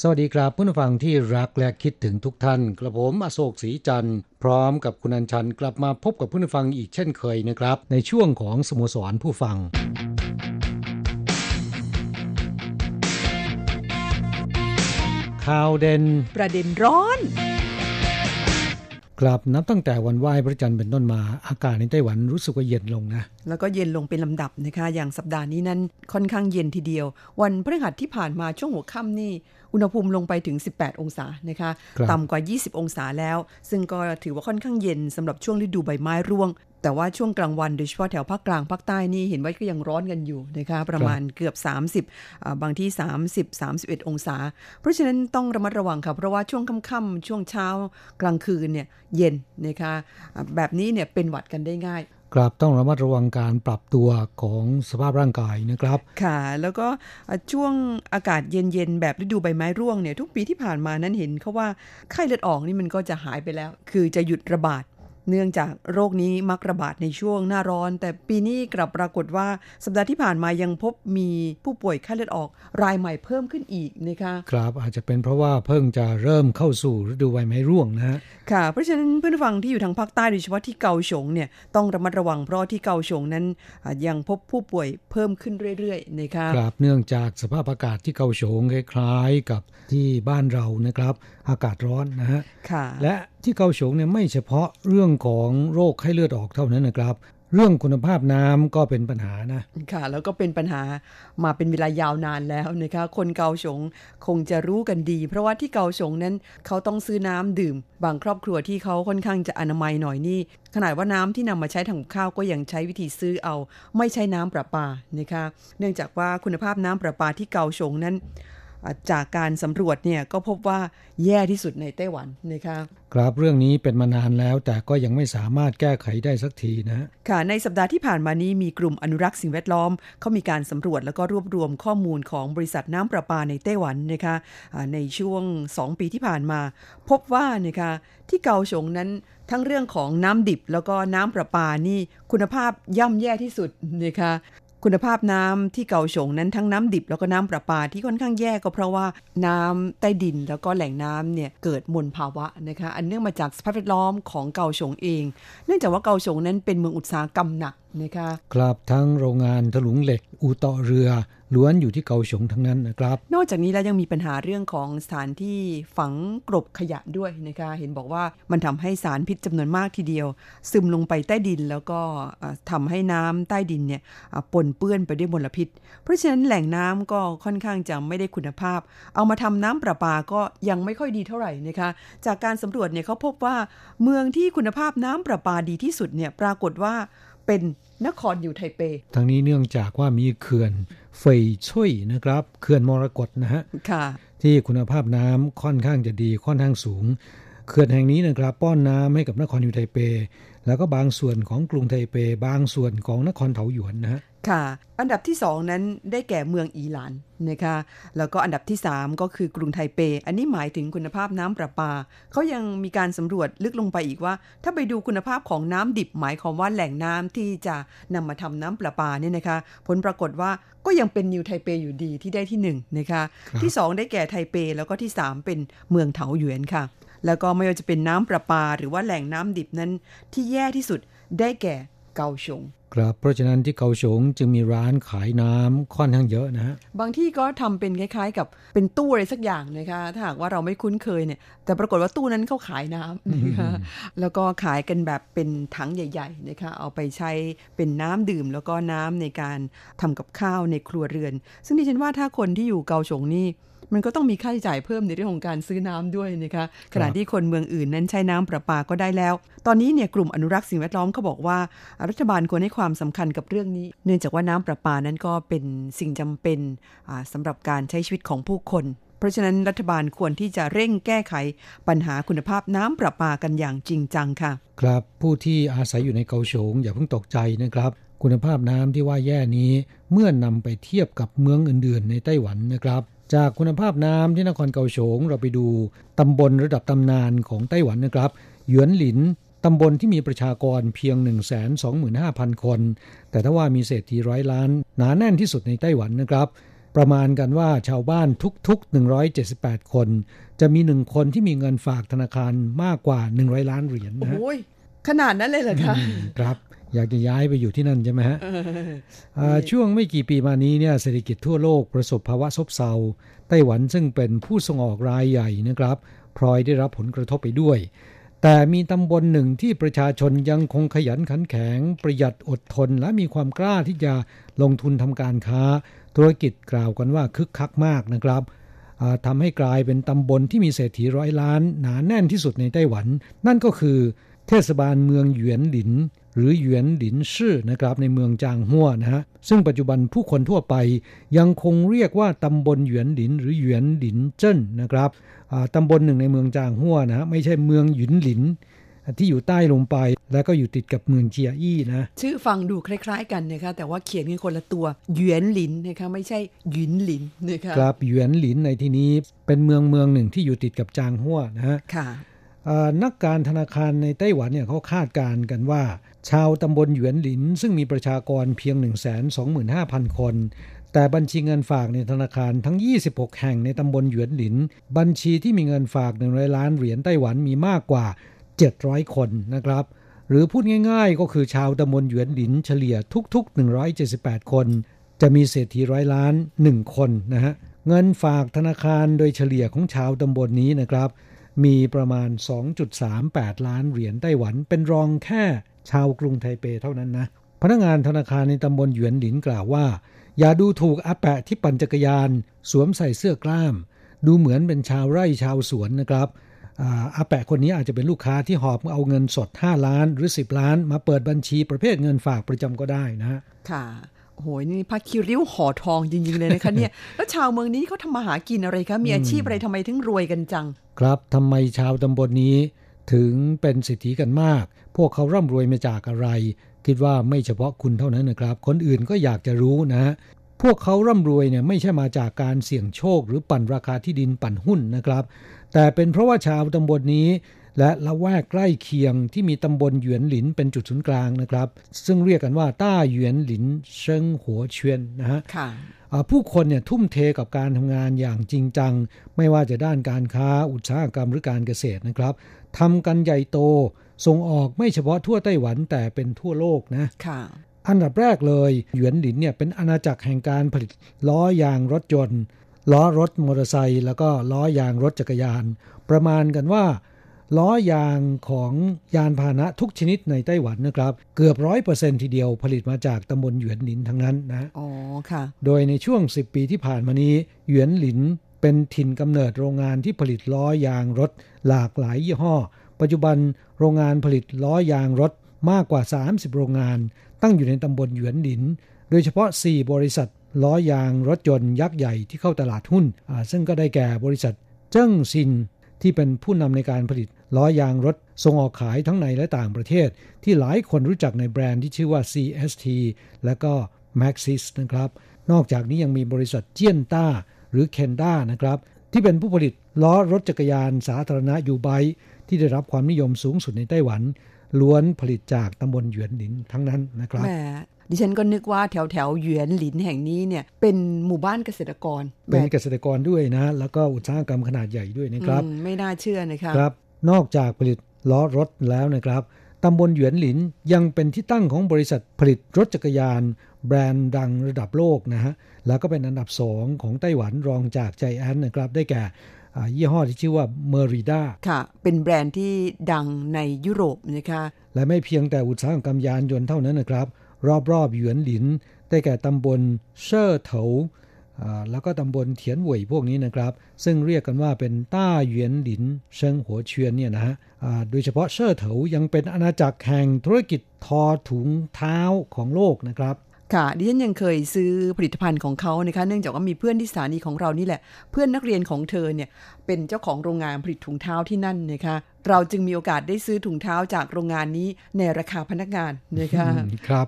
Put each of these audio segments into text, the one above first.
สวัสดีครับผู้ฟังที่รักและคิดถึงทุกท่าน กระผมอโศกศรีจันทร์พร้อมกับคุณอัญชันกลับมาพบกับผู้ฟังอีกเช่นเคยนะครับ ในช่วงของสโมสรผู้ฟังข่าวเด่นประเด็นร้อนกลับนับตั้งแต่วันไหว้พระจันทร์เป็นต้นมา อากาศในไต้หวันรู้สึกว่าเย็นลงนะ แล้วก็เย็นลงเป็นลำดับนะคะ อย่างสัปดาห์นี้นั้นค่อนข้างเย็นทีเดียว วันพฤหัสที่ผ่านมาช่วงหัวค่ำนี่ อุณหภูมิลงไปถึง 18 องศานะคะครับต่ำกว่า 20 องศาแล้ว ซึ่งก็ถือว่าค่อนข้างเย็นสำหรับช่วงฤดูใบไม้ร่วง แต่ว่าช่วงกลางวันโดยเฉพาะแถวภาคกลางภาคใต้นี่เห็นว่าก็ยังร้อนกันอยู่นะคะประมาณเกือบ 30อ่าบางที่ 30 31 องศา เพราะฉะนั้นต้องระมัดระวังค่ะเพราะว่าช่วงค่ำๆช่วงเช้ากลางคืนเนี่ยเย็นนะคะอ่าแบบนี้เนี่ยเป็นหวัดกันได้ง่าย กลับต้องระมัดระวังการปรับตัวของสภาพร่างกายนะครับ ค่ะ แล้วก็ช่วงอากาศเย็นๆ แบบฤดูใบไม้ร่วงเนี่ยทุกปีที่ผ่านมานั้นเห็นเขาว่าไข้เลือดออกนี่มันก็จะหายไปแล้ว คือจะหยุดระบาด เนื่องจากโรคนี้มักระบาดในช่วงหน้าร้อน แต่ปีนี้กลับปรากฏว่าสัปดาห์ที่ผ่านมายังพบมีผู้ป่วยไข้เลือดออกรายใหม่เพิ่มขึ้นอีกนะคะครับอาจจะเป็นเพราะว่าเพิ่งจะเริ่มเข้าสู่ฤดูใบไม้ร่วงนะฮะค่ะเพราะฉะนั้นเพื่อนผู้ฟังที่อยู่ทางภาคใต้โดยเฉพาะที่เกาฉงเนี่ยต้องระมัดระวังเพราะที่เกาฉงนั้นอะยังพบผู้ป่วยเพิ่มขึ้นเรื่อยๆนะคะครับเนื่องจากสภาพอากาศที่เกาโฉงคล้ายๆกับที่บ้านเรานะครับ อากาศร้อนนะฮะค่ะและ ที่เกาฉงเนี่ยไม่เฉพาะเรื่องของโรคไข้เลือดออกเท่านั้นนะครับ เรื่องคุณภาพน้ำก็เป็นปัญหานะ ค่ะ แล้วก็เป็นปัญหามาเป็นเวลายาวนานแล้วนะคะคนเกาฉงคงจะรู้กันดี เพราะว่าที่เกาฉงนั้นเขาต้องซื้อน้ำดื่ม บางครอบครัวที่เขาค่อนข้างจะอนามัยหน่อยนี่ขนาดว่าน้ำที่นำมาใช้ทำข้าวก็ยังใช้วิธีซื้อเอา ไม่ใช้น้ำประปานะคะ เนื่องจากว่าคุณภาพน้ำประปาที่เกาฉงนั้น จากการสำรวจเนี่ยก็พบว่าแย่ที่สุดในไต้หวันนะคะครับเรื่องนี้เป็นมานานแล้วแต่ก็ยังไม่สามารถแก้ไขได้สักทีนะฮะค่ะในสัปดาห์ที่ผ่านมานี้มีกลุ่มอนุรักษ์สิ่งแวดล้อมเขามีการสำรวจแล้วก็รวบรวมข้อมูลของบริษัทน้ำประปาในไต้หวันนะคะอ่าในช่วง 2 ปีที่ผ่านมา พบว่านะคะที่เกาฉงนั้นทั้งเรื่องของน้ำดิบแล้วก็น้ำประปานี่คุณภาพย่ำแย่ที่สุดนะคะ คุณภาพน้ำที่เกาฉงนั้นทั้งน้ำดิบแล้วก็น้ำประปาที่ค่อนข้างแย่ก็เพราะว่าน้ำใต้ดินแล้วก็แหล่งน้ำเนี่ยเกิดมลภาวะนะคะอันเนื่องมาจากสภาพแวดล้อมของเกาฉงเอง เนื่องจากว่าเกาฉงนั้นเป็นเมืองอุตสาหกรรมหนักนะคะครับทั้งโรงงานถลุงเหล็กอู่ต่อเรือ ล้วนอยู่ที่เกาฉงทั้งนั้นนะครับ นอกจากนี้แล้วยังมีปัญหาเรื่องของสถานที่ฝังกลบขยะด้วยนะคะ เห็นบอกว่ามันทำให้สารพิษจำนวนมากทีเดียว ซึมลงไปใต้ดินแล้วก็อ่าทำให้น้ำใต้ดินเนี่ยปนเปื้อนไปด้วยมลพิษ เพราะฉะนั้นแหล่งน้ำก็ค่อนข้างจะไม่ได้คุณภาพ เอามาทำน้ำประปาก็ยังไม่ค่อยดีเท่าไหร่นะคะ จากการสำรวจเนี่ยเขาพบว่าเมืองที่คุณภาพน้ำประปาดีที่สุดเนี่ยปรากฏว่าเป็น นครอยู่ไทเป ทั้งนี้เนื่องจากว่ามีเขื่อนเฟยช่วยนะครับเขื่อนมรกตนะฮะค่ะที่คุณภาพน้ำค่อนข้างจะดีค่อนข้างสูง เขื่อนแห่งนี้นะครับ ป้อนน้ำให้กับนครนิวไทเป แล้วก็บางส่วนของกรุงไทเป บางส่วนของนครเถาหยวนนะฮะค่ะ อันดับที่ 2 นั้นได้แก่เมืองอีหลานนะคะแล้วก็อันดับที่ 3 ก็คือกรุงไทเป อันนี้หมายถึงคุณภาพน้ำประปาเขายังมีการสำรวจลึกลงไปอีกว่า ถ้าไปดูคุณภาพของน้ำดิบหมายความว่าแหล่งน้ำที่จะนำมาทำน้ำประปาเนี่ยนะคะ ผลปรากฏว่าก็ยังเป็นนิวไทเปอยู่ดีที่ได้ที่1นะคะคที่ 2 ได้แก่ไทเป แล้วก็ที่ 3 เป็นเมืองเถาหยวนค่ะ แล้วก็ไม่ว่าจะเป็นน้ำประปา หรือว่าแหล่งน้ำดิบนั้นที่แย่ที่สุดได้แก่เกาฉงครับเพราะฉะนั้นที่เกาสงจึงมีร้านขายน้ำค่อนข้างเยอะนะฮะบางที่ก็ทำเป็นคล้ายๆ กับเป็นตู้อะไรสักอย่างนะคะถ้าหากว่าเราไม่คุ้นเคยเนี่ย แต่ปรากฏว่าตู้นั้นเขาขายน้ำนะคะแล้วก็ขายกันแบบเป็นถังใหญ่ๆนะคะเอาไปใช้เป็นน้ำดื่ม แล้วก็น้ำในการทำกับข้าวในครัวเรือน ซึ่งดิฉันว่าถ้าคนที่อยู่เกาสงนี่ มันก็ต้องมีค่าใช้จ่ายเพิ่มในเรื่องของการซื้อน้ำด้วยนะคะขณะที่คนเมืองอื่นนั้นใช้น้ำประปาก็ได้แล้ว ตอนนี้เนี่ยกลุ่มอนุรักษ์สิ่งแวดล้อมเขาบอกว่า รัฐบาลควรให้ความสำคัญกับเรื่องนี้ เนื่องจากว่าน้ำประปานั้นก็เป็นสิ่งจำเป็นสำหรับการใช้ชีวิตของผู้คนเพราะฉะนั้นรัฐบาลควรที่จะเร่งแก้ไขปัญหาคุณภาพน้ำประปากันอย่างจริงจังค่ะ ครับผู้ที่อาศัยอยู่ในเกาฉงอย่าเพิ่งตกใจนะครับ คุณภาพน้ำที่ว่าแย่นี้ เมื่อนำไปเทียบกับเมืองอื่น ๆ ในไต้หวันนะครับ จากคุณภาพน้ำที่นครเกาสงเราไปดูตำบลระดับตำนานของไต้หวันนะครับ หยวนหลินตำบลที่มีประชากรเพียง 125,000 คน แต่ถ้าว่ามีเศรษฐีร้อยล้าน หนาแน่นที่สุดในไต้หวันนะครับ ประมาณกันว่าชาวบ้านทุกๆ 178 คน จะมีหนึ่งคนที่มีเงินฝากธนาคารมากกว่า 100 ล้านเหรียญนะโอ้ยขนาดนั้นเลยเหรอคะครับ อยากจะย้ายไปอยู่ที่นั่นใช่ไหมฮะช่วงไม่กี่ปีมานี้เนี่ยเศรษฐกิจทั่วโลกประสบภาวะซบเซา ไต้หวันซึ่งเป็นผู้ส่งออกรายใหญ่นะครับพลอยได้รับผลกระทบไปด้วย แต่มีตำบลหนึ่งที่ประชาชนยังคงขยันขันแข็ง ประหยัดอดทน และมีความกล้าที่จะลงทุนทำการค้า ธุรกิจกล่าวกันว่าคึกคักมากนะครับทำให้กลายเป็นตำบลที่มีเศรษฐีร้อยล้าน หนาแน่นที่สุดในไต้หวัน นั่นก็คือเทศบาลเมืองหยวนหลิน หรือหยวนหลินชื่อนะครับในเมืองจางฮั่วนะฮะซึ่งปัจจุบันผู้คนทั่วไปยังคงเรียกว่าตำบลหยวนหลินหรือหยวนหลินเจิ้นนะครับตำบลหนึ่งในเมืองจางฮั่วนะฮะไม่ใช่เมืองหยุนหลินที่อยู่ใต้ลงไปแล้วก็อยู่ติดกับเมืองเจียอี้นะ ชื่อฟังดูคล้าย ๆ กันนะคะแต่ว่าเขียนกันคนละตัวหยวนหลินนะคะไม่ใช่หยุนหลินนะคะครับหยวนหลินในที่นี้เป็นเมืองเมืองหนึ่งที่อยู่ติดกับจางฮั่วนะฮะค่ะนักการธนาคารในไต้หวันเนี่ยเขาคาดการณ์กันว่า ชาวตำบลหยวนหลิน ซึ่งมีประชากรเพียง 125,000 คน แต่บัญชีเงินฝากในธนาคารทั้ง 26 แห่งในตำบลหยวนหลิน บัญชีที่มีเงินฝาก 1 0 0 ล้านเหรียญไต้หวันมีมากกว่า 700 คนนะครับ หรือพูดง่ายๆ ก็คือชาวตำบลหยวนหลินเฉลี่ยทุก ๆ 178 คน จะมีเศรษฐีร้อยล้าน 1 คนนะฮะเงินฝากธนาคารโดยเฉลี่ยของชาวตำบลนนี้นะครับ มีประมาณ 2.38 ล้านเหรียญไต้หวัน เป็นรองแค่ชาวกรุงไทเปเท่านั้นนะ พนักงานธนาคารในตำบลหยวนหลินกล่าวว่า อย่าดูถูกอาแปะที่ปั่นจักรยาน สวมใส่เสื้อกล้าม ดูเหมือนเป็นชาวไร่ชาวสวนนะครับอาแปะคนนี้อาจจะเป็นลูกค้าที่หอบเอาเงินสด 5 ล้านหรือ 10 ล้าน มาเปิดบัญชีประเภทเงินฝากประจำก็ได้นะค่ะ โหยนี่พักคิริ้วห่อทองจริงๆเลยนะคะเนี่ย แล้วชาวเมืองนี้เขาทำมาหากินอะไรคะ มีอาชีพอะไรทำไมถึงรวยกันจัง ครับทำไมชาวตำบลนนี้ ถึงเป็นสิทธิกันมาก พวกเขาร่ำรวยมาจากอะไร คิดว่าไม่เฉพาะคุณเท่านั้นนะครับ คนอื่นก็อยากจะรู้นะ พวกเขาร่ำรวยเนี่ยไม่ใช่มาจากการเสี่ยงโชค หรือปั่นราคาที่ดินปั่นหุ้นนะครับ แต่เป็นเพราะว่าชาวตำบลนนี้ และละแวกใกล้เคียงที่มีตำบลหยวนหลินเป็นจุดศูนย์กลางนะครับ ซึ่งเรียกกันว่าต้าหยวนหลินเชิงหัวเชียนนะฮะผู้คนเนี่ยทุ่มเทกับการทำงานอย่างจริงจัง ไม่ว่าจะด้านการค้าอุตสาหกรรมหรือการเกษตรนะครับทำกันใหญ่โตส่งออกไม่เฉพาะทั่วไต้หวันแต่เป็นทั่วโลกนะอันดับแรกเลยหยวนหลินเนี่ยเป็นอาณาจักรแห่งการผลิตล้อยางรถยนต์ล้อรถมอเตอร์ไซค์แล้วก็ล้อยางรถจักรยาน ประมาณกันว่า ล้อยางของยานพาหนะทุกชนิดในไต้หวันนะครับ เกือบร้อยเปอร์เซ็นทีเดียวผลิตมาจากตำบลหยวนหลินทั้งนั้นนะอ๋อค่ะ โดยในช่วง 10 ปีที่ผ่านมานี้หยวนหลินเป็นถิ่นกำเนิดโรงงานที่ผลิตล้อยางรถหลากหลายยี่ห้อ ปัจจุบันโรงงานผลิตล้อยางรถมากกว่า 30 โรงงาน ตั้งอยู่ในตำบลหยวนหลิน โดยเฉพาะ 4 บริษัทล้อยางรถยนต์ยักษ์ใหญ่ที่เข้าตลาดหุ้น ซึ่งก็ได้แก่บริษัทเจิ้งซินที่เป็นผู้นำในการผลิต ล้อยางรถส่งออกขายทั้งในและต่างประเทศ ที่หลายคนรู้จักในแบรนด์ที่ชื่อว่า CST และก็ Maxis นะครับ นอกจากนี้ยังมีบริษัทเจียนต้าหรือเคนด้านะครับ ที่เป็นผู้ผลิตล้อรถจักรยานสาธารณะยูไบที่ได้รับความนิยมสูงสุดในไต้หวันล้วนผลิตจากตำบลหยวนหลินทั้งนั้นนะครับดิฉันก็นึกว่าแถวแถวหยวนหลินแห่งนี้เนี่ยเป็นหมู่บ้านเกษตรกร เป็นเกษตรกรด้วยนะ แล้วก็อุตสาหกรรมขนาดใหญ่ด้วยนะครับ ไม่น่าเชื่อนะคะครับ นอกจากผลิตล้อรถแล้วนะครับตำบลหยวนหลินยังเป็นที่ตั้งของบริษัทผลิตรถจักรยาน แบรนด์ดังระดับโลกนะฮะ แล้วก็เป็นอันดับสองของไต้หวันรองจากใจแอนนะครับ ได้แก่ยี่ห้อที่ชื่อว่าเมอริด้าค่ะ เป็นแบรนด์ที่ดังในยุโรปนะคะ และไม่เพียงแต่อุตสาหกรรมยานยนต์เท่านั้นนะครับ รอบๆหยวนหลิน ได้แก่ตำบลเช่อเถา แล้วก็ตำบลเถียนหวยพวกนี้นะครับ ซึ่งเรียกกันว่าเป็นต้าเหวียนหลินเชิงหัวเชียนเนี่ยนะฮะโดยเฉพาะเช่อเถายังเป็นอาณาจักรแห่งธุรกิจทอถุงเท้าของโลกนะครับค่ะดิฉันยังเคยซื้อผลิตภัณฑ์ของเขานะคะเนื่องจากว่ามีเพื่อนที่สถานีของเรานี่แหละ เพื่อนนักเรียนของเธอเนี่ยเป็นเจ้าของโรงงานผลิตถุงเท้าที่นั่นนะคะเราจึงมีโอกาสได้ซื้อถุงเท้าจากโรงงานนี้ในราคาพนักงานนะคะครับ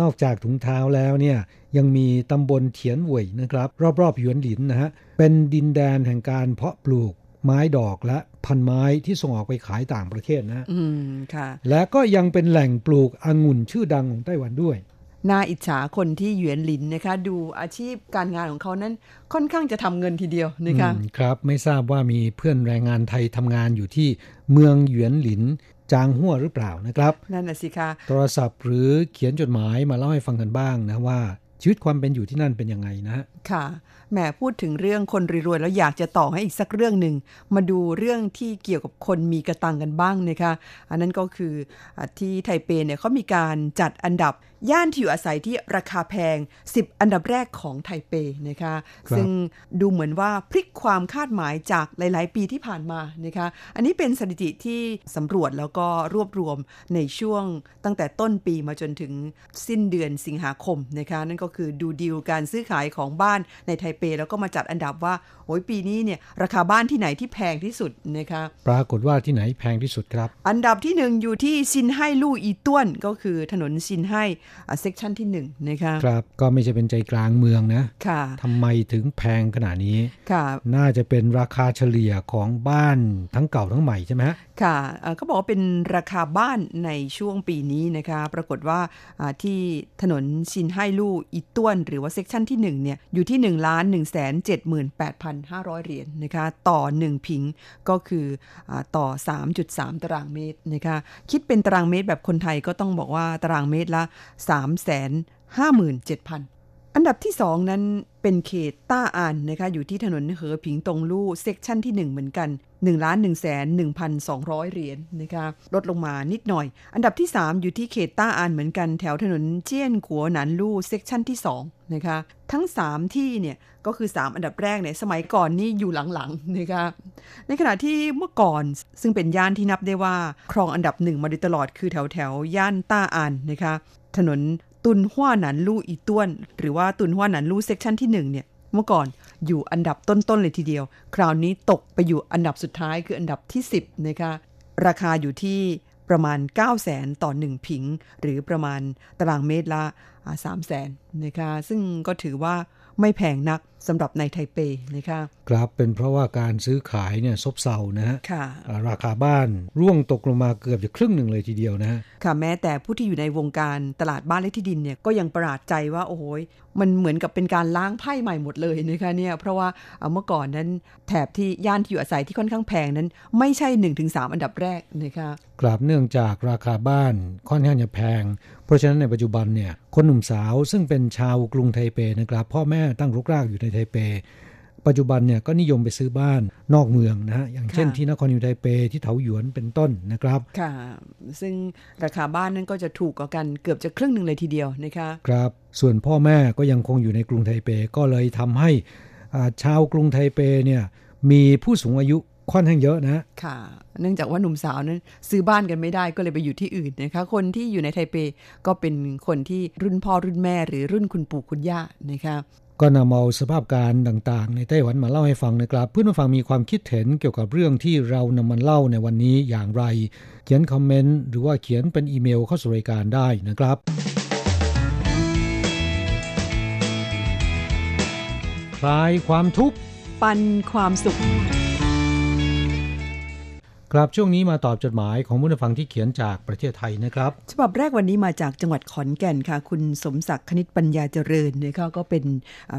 นอกจากถุงเท้าแล้วเนี่ยยังมีตำบลเถียนหวยนะครับ รอบๆหยวนหลินนะฮะเป็นดินแดนแห่งการเพาะปลูกไม้ดอกและพันไม้ที่ส่งออกไปขายต่างประเทศนะอืมค่ะ และก็ยังเป็นแหล่งปลูกองุ่นชื่อดังของไต้หวันด้วยน่าอิจฉาคนที่หยวนหลินนะคะ ดูอาชีพการงานของเขานั้นค่อนข้างจะทำเงินทีเดียวนะคะครับไม่ทราบว่ามีเพื่อนแรงงานไทยทำงานอยู่ที่เมืองหยวนหลิน จางหัวหรือเปล่านะครับ นั่นน่ะสิคะโทรศัพท์หรือเขียนจดหมายมาเล่าให้ฟังกันบ้างนะว่าชีวิตความเป็นอยู่ที่นั่นเป็นยังไงนะค่ะแหมพูดถึงเรื่องคนรวยๆแล้วอยากจะต่อให้อีกสักเรื่องหนึ่งมาดูเรื่องที่เกี่ยวกับคนมีกระตังกันบ้างนะคะอันนั้นก็คือที่ไทเปเนี่ยเขามีการจัดอันดับย่านที่อยู่อาศัยที่ราคาแพง 10 อันดับแรกของไทเปนะคะคซึ่งดูเหมือนว่าพลิกความคาดหมายจากหลาย ๆ ปีที่ผ่านมานะคะอันนี้เป็นสถิติที่สำรวจแล้วก็รวบรวมในช่วงตั้งแต่ต้นปีมาจนถึงสิ้นเดือนสิงหาคมนะคะนั่นก็คือดูดีลการซื้อขายของบ้านในไทเปแล้วก็มาจัดอันดับว่าโอ้ยปีนี้เนี่ยราคาบ้านที่ไหนที่แพงที่สุดนะคะปรากฏว่าที่ไหนแพงที่สุดครับ อันดับที่หนึ่งอยู่ที่ซินไห้ลู่อีต้วนก็คือถนนซินไห้ section ที่1นะคะครับก็ไม่ใช่เป็นใจกลางเมืองนะค่ะทำไมถึงแพงขนาดนี้ค่ะน่าจะเป็นราคาเฉลี่ยของบ้านทั้งเก่าทั้งใหม่ใช่ไหมค่ะเขาบอกว่าเป็นราคาบ้านในช่วงปีนี้นะคะปรากฏว่าที่ถนนซินไห้ลู่อีต้วน หรือว่า section ที่1เนี่ยอยู่ที่1ล้าน1 7 8 5 0 0 เหรียญนะคะต่อ1พิงก็คือต่อ 3.3 ตารางเมตรนะคะคิดเป็นตารางเมตรแบบคนไทยก็ต้องบอกว่าตารางเมตรละ 3 5 7 0 0 0 อันดับที่ 2 นั้น เป็นเขตต้าอานนะคะอยู่ที่ถนนเหอผิงตงลู่ section ที่ 1 เหมือนกัน1ล้าน1แสน1,200 เหรียญนะคะลดลงมานิดหน่อย อันดับที่ 3 อยู่ที่เขตต้าอานเหมือนกันแถวถนนเจี้ยนกัวหนานลู่ section ที่ 2 นะคะ ทั้ง 3 ที่เนี่ยก็คือ 3 อันดับแรกเนี่ยสมัยก่อนนี่อยู่หลังๆนะคะในขณะที่เมื่อก่อนซึ่งเป็นย่านที่นับได้ว่า ครองอันดับหนึ่งมาโดยตลอดคือแถวแถวย่านต้าอานนะคะถนน ตุนหัวหนันลู่อีต้วน หรือว่าตุนหัวหนันลู่ section ที่1เนี่ยเมื่อก่อนอยู่อันดับต้นๆเลยทีเดียว คราวนี้ตกไปอยู่อันดับสุดท้ายคืออันดับที่ 10นะคะราคาอยู่ที่ประมาณ 9 0 0แสนต่อ 1 ผิง หรือประมาณตารางเมตรละ3 0 0แสน นะคะซึ่งก็ถือว่าไม่แพงนักสำหรับในไทเปนะคะครับเป็นเพราะว่าการซื้อขายเนี่ยซบเซานะฮะค่ะราคาบ้านร่วงตกลงมาเกือบจะครึ่งหนึ่งเลยทีเดียวนะฮะค่ะแม้แต่ผู้ที่อยู่ในวงการตลาดบ้านและที่ดินเนี่ยก็ยังประหลาดใจว่าโอ้โหมันเหมือนกับเป็นการล้างไพ่ใหม่หมดเลยนะคะเนี่ยเพราะว่าเมื่อก่อนนั้นแถบที่ย่านที่อยู่อาศัยที่ค่อนข้างแพงนั้น ไม่ใช่ 1-3 อันดับแรกนะคะกราบเนื่องจากราคาบ้านค่อนข้างจะแพง เพราะฉะนั้นในปัจจุบันเนี่ยคนหนุ่มสาวซึ่งเป็นชาวกรุงไทเปนะครับ พ่อแม่ตั้งรกรากอยู่ในไทเป ปัจจุบันเนี่ยก็นิยมไปซื้อบ้านนอกเมืองนะฮะอย่างเช่นที่นครยูไทเปที่เถาหยวนเป็นต้นนะครับ ค่ะ ซึ่งราคาบ้านนั้นก็จะถูกกว่ากันเกือบจะครึ่งหนึ่งเลยทีเดียวนะคะครับส่วนพ่อแม่ก็ยังคงอยู่ในกรุงไทเปก็เลยทำให้ชาวกรุงไทเปเนี่ยมีผู้สูงอายุ ค่อนข้างเยอะนะ ค่ะ เนื่องจากว่าหนุ่มสาวนั้น ซื้อบ้านกันไม่ได้ก็เลยไปอยู่ที่อื่นนะคะ คนที่อยู่ในไทเปก็เป็นคนที่รุ่นพ่อรุ่นแม่หรือรุ่นคุณปู่คุณย่านะคะก็นำเอาสภาพการต่างๆ ในไต้หวันมาเล่าให้ฟังนะครับ เพื่อนผู้ฟังมีความคิดเห็นเกี่ยวกับเรื่องที่เรานำมันเล่าในวันนี้อย่างไร เขียนคอมเมนต์หรือว่าเขียนเป็นอีเมลเข้าสู่รายการได้นะครับ คลายความทุกข์ปันความสุข ครับช่วงนี้มาตอบจดหมายของผู้ฟังที่เขียนจากประเทศไทยนะครับ ฉบับแรกวันนี้มาจากจังหวัดขอนแก่นค่ะ คุณสมศักดิ์คณิตปัญญาเจริญนะคะก็เป็น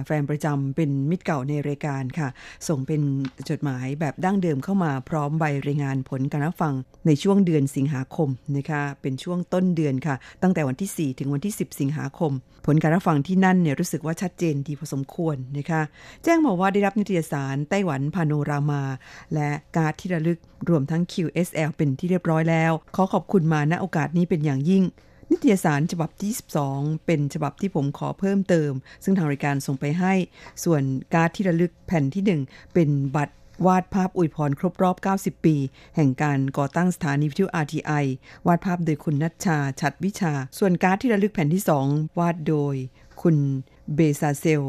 แฟนประจำเป็นมิตรเก่าในรายการค่ะ ส่งเป็นจดหมายแบบดั้งเดิมเข้ามาพร้อมใบรายงานผลการรับฟังในช่วงเดือนสิงหาคมนะคะเป็นช่วงต้นเดือนค่ะ ตั้งแต่วันที่ 4 ถึงวันที่ 10 สิงหาคม ผลการรับฟังที่นั่นเนี่ยรู้สึกว่าชัดเจนดีพอสมควรนะคะแจ้งมาว่าได้รับนิตยสารไต้หวันพาโนรามา และการ์ดที่ระลึกรวมทั้ง QSL เป็นที่เรียบร้อยแล้ว ขอขอบคุณมาณโอกาสนี้เป็นอย่างยิ่ง นิตยสารฉบับที่22เป็นฉบับที่ผมขอเพิ่มเติม ซึ่งทางรายการส่งไปให้ ส่วนการ์ดที่ระลึกแผ่นที่ 1 เป็นบัตรวาดภาพอวยพรครบรอบ 90 ปี แห่งการก่อตั้งสถานีวิทยุ RTI วาดภาพโดยคุณนัชชา ชัดวิชา ส่วนการ์ดที่ระลึกแผ่นที่ 2 วาดโดย คุณเบซาเซล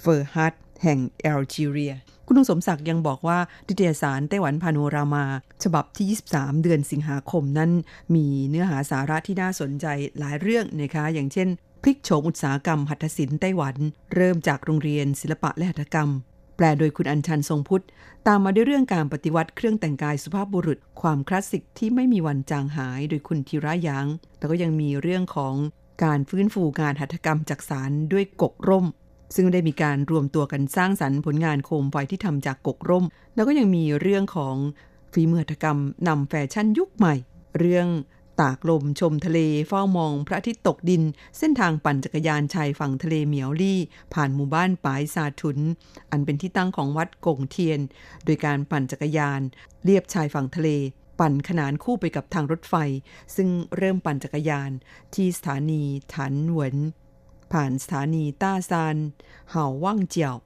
เฟอร์ฮัตแห่งแอลจีเรีย คุณลุงสมศักดิ์ยังบอกว่านิตยสารไต้หวันพาโนรามา ฉบับที่ 23 เดือนสิงหาคมนั้น มีเนื้อหาสาระที่น่าสนใจหลายเรื่องนะคะ อย่างเช่น พลิกโฉมอุตสาหกรรมหัตถศิลป์ไต้หวัน เริ่มจากโรงเรียนศิลปะและหัตถกรรม แปลโดยคุณอัญชันทรงพุทธ ตามมาด้วยเรื่องการปฏิวัติเครื่องแต่งกายสุภาพบุรุษ ความคลาสสิกที่ไม่มีวันจางหายโดยคุณธีระยางแล้วก็ยังมีเรื่องของการฟื้นฟูการหัตถกรรมจักสารด้วยกกร่ม ซึ่งได้มีการรวมตัวกันสร้างสรรค์ผลงานโคมไฟที่ทำจากกกร่ม แล้วก็ยังมีเรื่องของฝีมือหัตกรรมนำแฟชั่นยุคใหม่ เรื่องตากลมชมทะเลเฝ้ามองพระอาทิตย์ตกดิน เส้นทางปั่นจักรยานชายฝั่งทะเลเหมียวลี่ ผ่านหมู่บ้านปายซาทุน อันเป็นที่ตั้งของวัดกงเทียน โดยการปั่นจักรยานเลียบชายฝั่งทะเล ปั่นขนานคู่ไปกับทางรถไฟ ซึ่งเริ่มปั่นจักรยาน ที่สถานีถันหวน ผ่านสถานีต้าซานเห่าว่างเจียว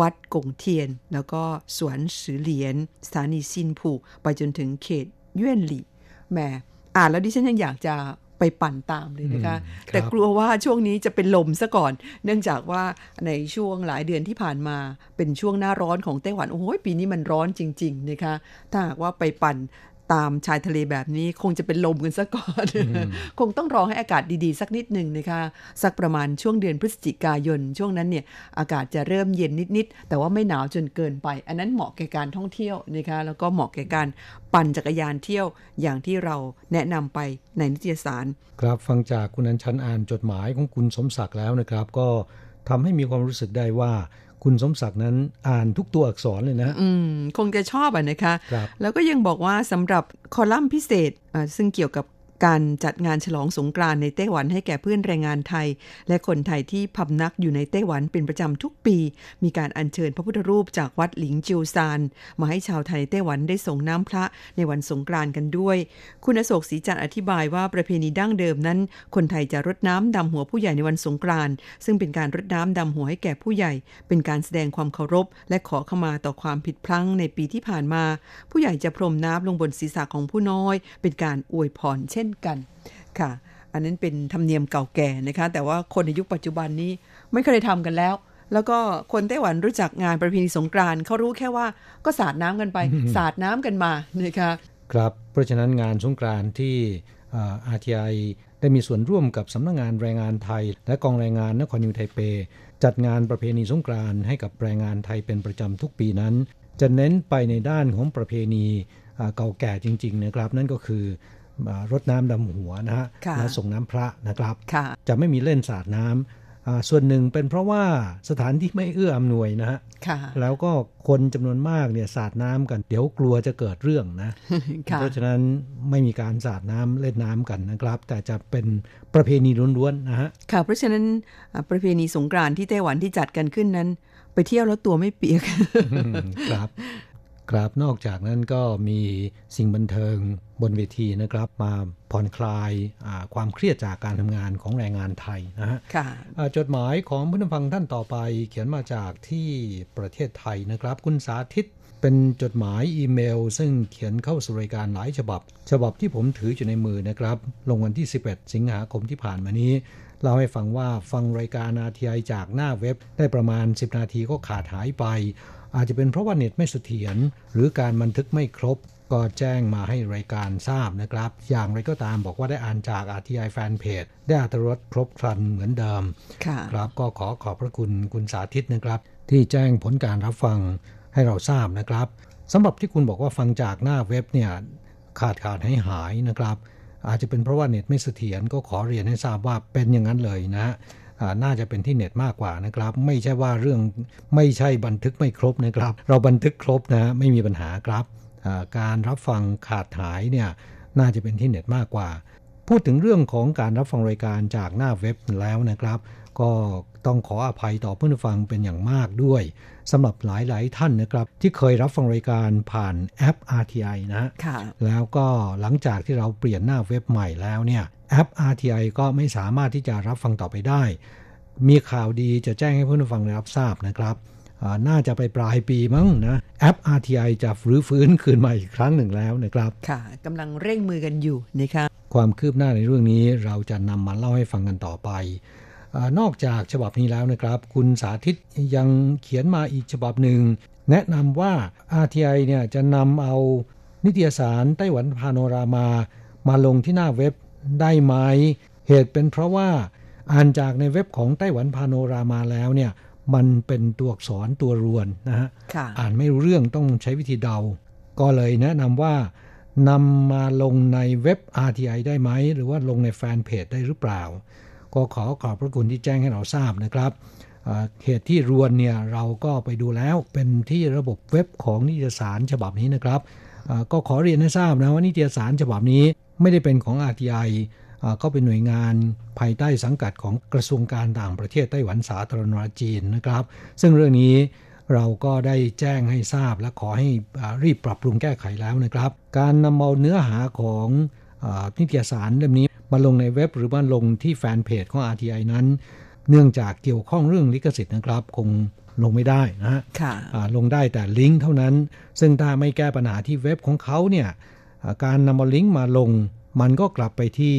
วัดกงเทียน แล้วก็สวนสือเหลียน สถานีซินผูไปจนถึงเขตเยื่นหลี่แหมอ่านแล้วดิฉันยังอยากจะไปปั่นตามเลยนะคะ แต่กลัวว่าช่วงนี้จะเป็นลมซะก่อน เนื่องจากว่าในช่วงหลายเดือนที่ผ่านมาเป็นช่วงหน้าร้อนของไต้หวัน โอ้ยปีนี้มันร้อนจริง ๆ นะคะ ถ้าหากว่าไปปั่น ตามชายทะเลแบบนี้คงจะเป็นลมกันซะก่อน คงต้องรอให้อากาศดีๆ สักนิดหนึ่งนะคะ สักประมาณช่วงเดือนพฤศจิกายน ช่วงนั้นเนี่ยอากาศจะเริ่มเย็นนิดๆ แต่ว่าไม่หนาวจนเกินไป อันนั้นเหมาะแก่การท่องเที่ยวนะคะ แล้วก็เหมาะแก่การปั่นจักรยานเที่ยวอย่างที่เราแนะนำไปในนิตยสาร ครับฟังจากคุณอันชันอ่านจดหมายของคุณสมศักดิ์แล้วนะครับ ก็ทำให้มีความรู้สึกได้ว่า คุณสมศักดิ์นั้นอ่านทุกตัวอักษรเลยนะอืมคงจะชอบอะนะคะคแล้วก็ยังบอกว่าสำหรับคอลัมน์พิเศษซึ่งเกี่ยวกับ การจัดงานฉลองสงกรานในไต้หวันให้แก่เพื่อนแรงงานไทย และคนไทยที่พำนักอยู่ในไต้หวันเป็นประจำทุกปี มีการอัญเชิญพระพุทธรูปจากวัดหลิงจิวซาน มาให้ชาวไทยไต้หวันได้ส่งน้ำพระในวันสงกรานกันด้วย คุณอโศกศรีจันทร์อธิบายว่าประเพณีดั้งเดิมนั้น คนไทยจะรดน้ำดำหัวผู้ใหญ่ในวันสงกรานซึ่งเป็นการรดน้ำดำหัวให้แก่ผู้ใหญ่ เป็นการแสดงความเคารพ และขอขมาต่อความผิดพลั้งในปีที่ผ่านมา ผู้ใหญ่จะพรมน้ำลงบนศีรษะของผู้น้อย เป็นการอวยพรเช่นกันค่ะ อันนั้นเป็นธรรมเนียมเก่าแก่นะคะ แต่ว่าคนในยุคปัจจุบันนี้ไม่เคยทำกันแล้ว แล้วก็คนไต้หวันรู้จักงานประเพณีสงกรานต์เขารู้แค่ว่าก็สาดน้ำกันไป สาดน้ำกันมานะคะครับเพราะฉะนั้นงานสงกรานต์ที่ RTI ได้มีส่วนร่วมกับสำนักงานแรงงานไทย และกองแรงงานนครนิวไทเป จัดงานประเพณีสงกรานต์ให้กับแรงงานไทยเป็นประจำทุกปีนั้น จะเน้นไปในด้านของประเพณีเก่าแก่จริง ๆ นะครับ นั่นก็คือ รดน้ำดำหัวนะฮะและสรงน้ำพระนะครับ จะไม่มีเล่นสาดน้ำส่วนหนึ่งเป็นเพราะว่าสถานที่ไม่เอื้ออำนวยนะฮะแล้วก็คนจำนวนมากเนี่ยสาดน้ำกัน เดี๋ยวกลัวจะเกิดเรื่องนะ เพราะฉะนั้นไม่มีการสาดน้ำเล่นน้ำกันนะครับ แต่จะเป็นประเพณีล้วนๆนะฮะค่ะเพราะฉะนั้นประเพณีสงกรานต์ที่ไต้หวันที่จัดกันขึ้นนั้น ไปเที่ยวแล้วตัวไม่เปียกครับ ครับนอกจากนั้นก็มีสิ่งบันเทิงบนเวทีนะครับมาผ่อนคลายความเครียดจากการทำงานของแรงงานไทยนะฮะจดหมายของผู้นฟังท่านต่อไป เขียนมาจากที่ประเทศไทยนะครับ คุณสาธิตเป็นจดหมายอีเมล ซึ่งเขียนเข้าสู่รายการหลายฉบับ ฉบับที่ผมถืออยู่ในมือนะครับ ลงวันที่ 11 สิงหาคมที่ผ่านมานี้เล่าให้ฟังว่าฟังรายการอาทีไอจากหน้าเว็บได้ประมาณ 10 นาทีก็ขาดหายไป อาจจะเป็นเพราะว่าเน็ตไม่เสถียรหรือการบันทึกไม่ครบ ก็แจ้งมาให้รายการทราบนะครับ อย่างไรก็ตามบอกว่าได้อ่านจาก RTI Fanpage ได้อัตรสครบครันเหมือนเดิมครับก็ขอขอบพระคุณคุณสาธิตนะครับ ที่แจ้งผลการรับฟังให้เราทราบนะครับสำหรับที่คุณบอกว่าฟังจากหน้าเว็บเนี่ยขาดขาดหายหายนะครับ อาจจะเป็นเพราะว่าเน็ตไม่เสถียรก็ขอเรียนให้ทราบว่าเป็นอย่างนั้นเลยนะ น่าจะเป็นที่เน็ตมากกว่านะครับ ไม่ใช่ว่าเรื่องไม่ใช่บันทึกไม่ครบนะครับ เราบันทึกครบนะไม่มีปัญหาครับ การรับฟังขาดหายเนี่ยน่าจะเป็นที่เน็ตมากกว่า พูดถึงเรื่องของการรับฟังรายการจากหน้าเว็บแล้วนะครับ ก็ต้องขออภัยต่อเพื่อนฟังเป็นอย่างมากด้วยสำหรับหลาย ๆ ท่านนะครับ ที่เคยรับฟังรายการผ่านแอป RTI นะแล้วก็หลังจากที่เราเปลี่ยนหน้าเว็บใหม่แล้วเนี่ย แอป RTI ก็ไม่สามารถที่จะรับฟังต่อไปได้ มีข่าวดีจะแจ้งให้เพื่อนฟังได้รับทราบนะครับ น่าจะไปปลายปีมั้งนะ แอป RTI จะฟื้นฟื้นคืนมาอีกครั้งหนึ่งแล้วนะครับ ค่ะกำลังเร่งมือกันอยู่นะคะความคืบหน้าในเรื่องนี้เราจะนำมาเล่าให้ฟังกันต่อไปอนอกจากฉบับนี้แล้วนะครับ คุณสาธิตยังเขียนมาอีกฉบับหนึ่ง แนะนำว่า RTI เนี่ยจะนำเอานิตยสารไต้หวันพาโนรามา มาลงที่หน้าเว็บ ได้ไหม เหตุเป็นเพราะว่าอ่านจากในเว็บของไต้หวันพาโนรามาแล้วเนี่ยมันเป็นตัวอักษรตัวรวนนะฮะอ่านไม่รู้เรื่องต้องใช้วิธีเดา ก็เลยแนะนำว่านำมาลงในเว็บ RTI ได้ไหม หรือว่าลงในแฟนเพจได้หรือเปล่า ก็ขอขอบพระคุณที่แจ้งให้เราทราบนะครับเหตุที่รวนเนี่ยเราก็ไปดูแล้วเป็นที่ระบบเว็บของนิตยสารฉบับนี้นะครับ ก็ขอเรียนให้ทราบนะว่านิตยสารฉบับนี้ ไม่ได้เป็นของ RTI ก็เป็นหน่วยงานภายใต้สังกัดของกระทรวงการต่างประเทศไต้หวันสาธารณรัฐจีนนะครับ ซึ่งเรื่องนี้เราก็ได้แจ้งให้ทราบและขอให้รีบปรับปรุงแก้ไขแล้วนะครับ การนำเอาเนื้อหาของนิตยสารเล่มนี้มาลงในเว็บหรือว่าลงที่แฟนเพจของ RTI นั้น เนื่องจากเกี่ยวข้องเรื่องลิขสิทธิ์นะครับ คงลงไม่ได้นะฮะลงได้แต่ลิงก์เท่านั้น ซึ่งถ้าไม่แก้ปัญหาที่เว็บของเขาเนี่ย การนำเอาลิงก์มาลง มันก็กลับไปที่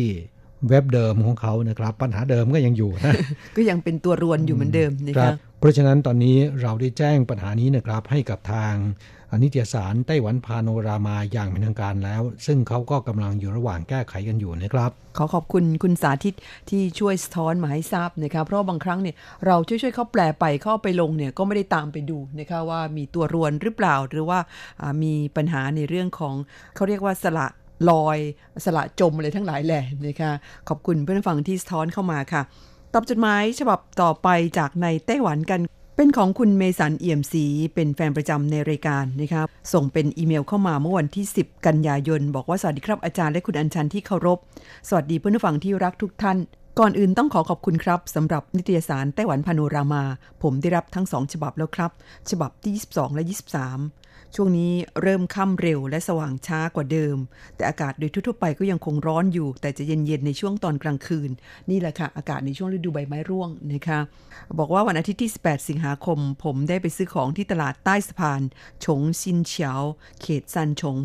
เว็บเดิมของเขานะครับ ปัญหาเดิมก็ยังอยู่นะก็ยังเป็นตัวรวนอยู่เหมือนเดิมนะครับเพราะฉะนั้นตอนนี้เราได้แจ้งปัญหานี้นะครับให้กับทาง นิตยสารไต้หวันพาโนรามาอย่างเป็นทางการแล้ว ซึ่งเขาก็กำลังอยู่ระหว่างแก้ไขกันอยู่นะครับ ขอขอบคุณคุณสาธิตที่ช่วยสะท้อนมาให้ทราบนะครับเพราะบางครั้งเนี่ยเราช่วยๆเขาแปลไปเข้าไปลงเนี่ยก็ไม่ได้ตามไปดูนะคะว่ามีตัวรวนหรือเปล่า หรือว่ามีปัญหาในเรื่องของเขาเรียกว่าสละลอย สละจมอะไรทั้งหลายแหละนะคะขอบคุณเพื่อนฟังที่สะท้อนเข้ามาค่ะตอบจดหมายฉบับต่อไปจากในไต้หวันกัน เป็นของคุณเมสันเอี่ยมศรีเป็นแฟนประจำในรายการนะครับส่งเป็นอีเมลเข้ามาเมื่อวันที่ 10 กันยายน บอกว่าสวัสดีครับอาจารย์และคุณอัญชันที่เคารพ สวัสดีเพื่อนผู้ฟังที่รักทุกท่าน ก่อนอื่นต้องขอขอบคุณครับสำหรับนิตยสารไต้หวันพาโนรามา ผมได้รับทั้งสองฉบับแล้วครับ ฉบับที่ 22 และ 23 ช่วงนี้เริ่มค่ำเร็วและสว่างช้ากว่าเดิม แต่อากาศโดยทั่วไปก็ยังคงร้อนอยู่ แต่จะเย็นๆในช่วงตอนกลางคืน นี่แหละค่ะ อากาศในช่วงฤดูใบไม้ร่วงนะคะบอกว่าวันอาทิตย์ที่ 18 สิงหาคม ผมได้ไปซื้อของที่ตลาดใต้สะพานฉงซินเฉียวเขตซันชง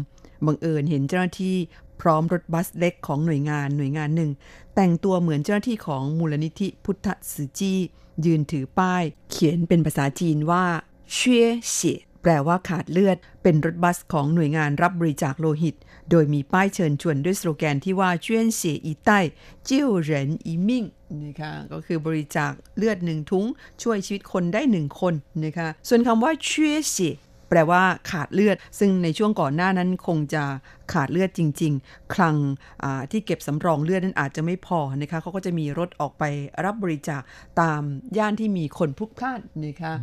บังเอิญเห็นเจ้าหน้าที่พร้อมรถบัสเล็กของหน่วยงานหน่วยงานหนึ่ง แต่งตัวเหมือนเจ้าหน้าที่ของมูลนิธิพุทธสือจี้ยืนถือป้าย เขียนเป็นภาษาจีนว่าเชี่ยเสีย แปลว่าขาดเลือด เป็นรถบัสของหน่วยงานรับบริจาคโลหิต โดยมีป้ายเชิญชวนด้วยสโลแกนที่ว่าเจียนเสียอีใต้เจี้ยวเหรินอีมิ่งนะคะก็คือบริจาคเลือดหนึ่งทุงช่วยชีวิตคนได้หนึ่งคนนะคะส่วนคำว่าเชียเสีย แปลว่าขาดเลือด ซึ่งในช่วงก่อนหน้านั้นคงจะขาดเลือดจริง ๆ คลังที่เก็บสำรองเลือดนั้นอาจจะไม่พอนะคะเขาก็จะมีรถออกไปรับบริจาคตามย่านที่มีคนพลุกพล่านนะคะ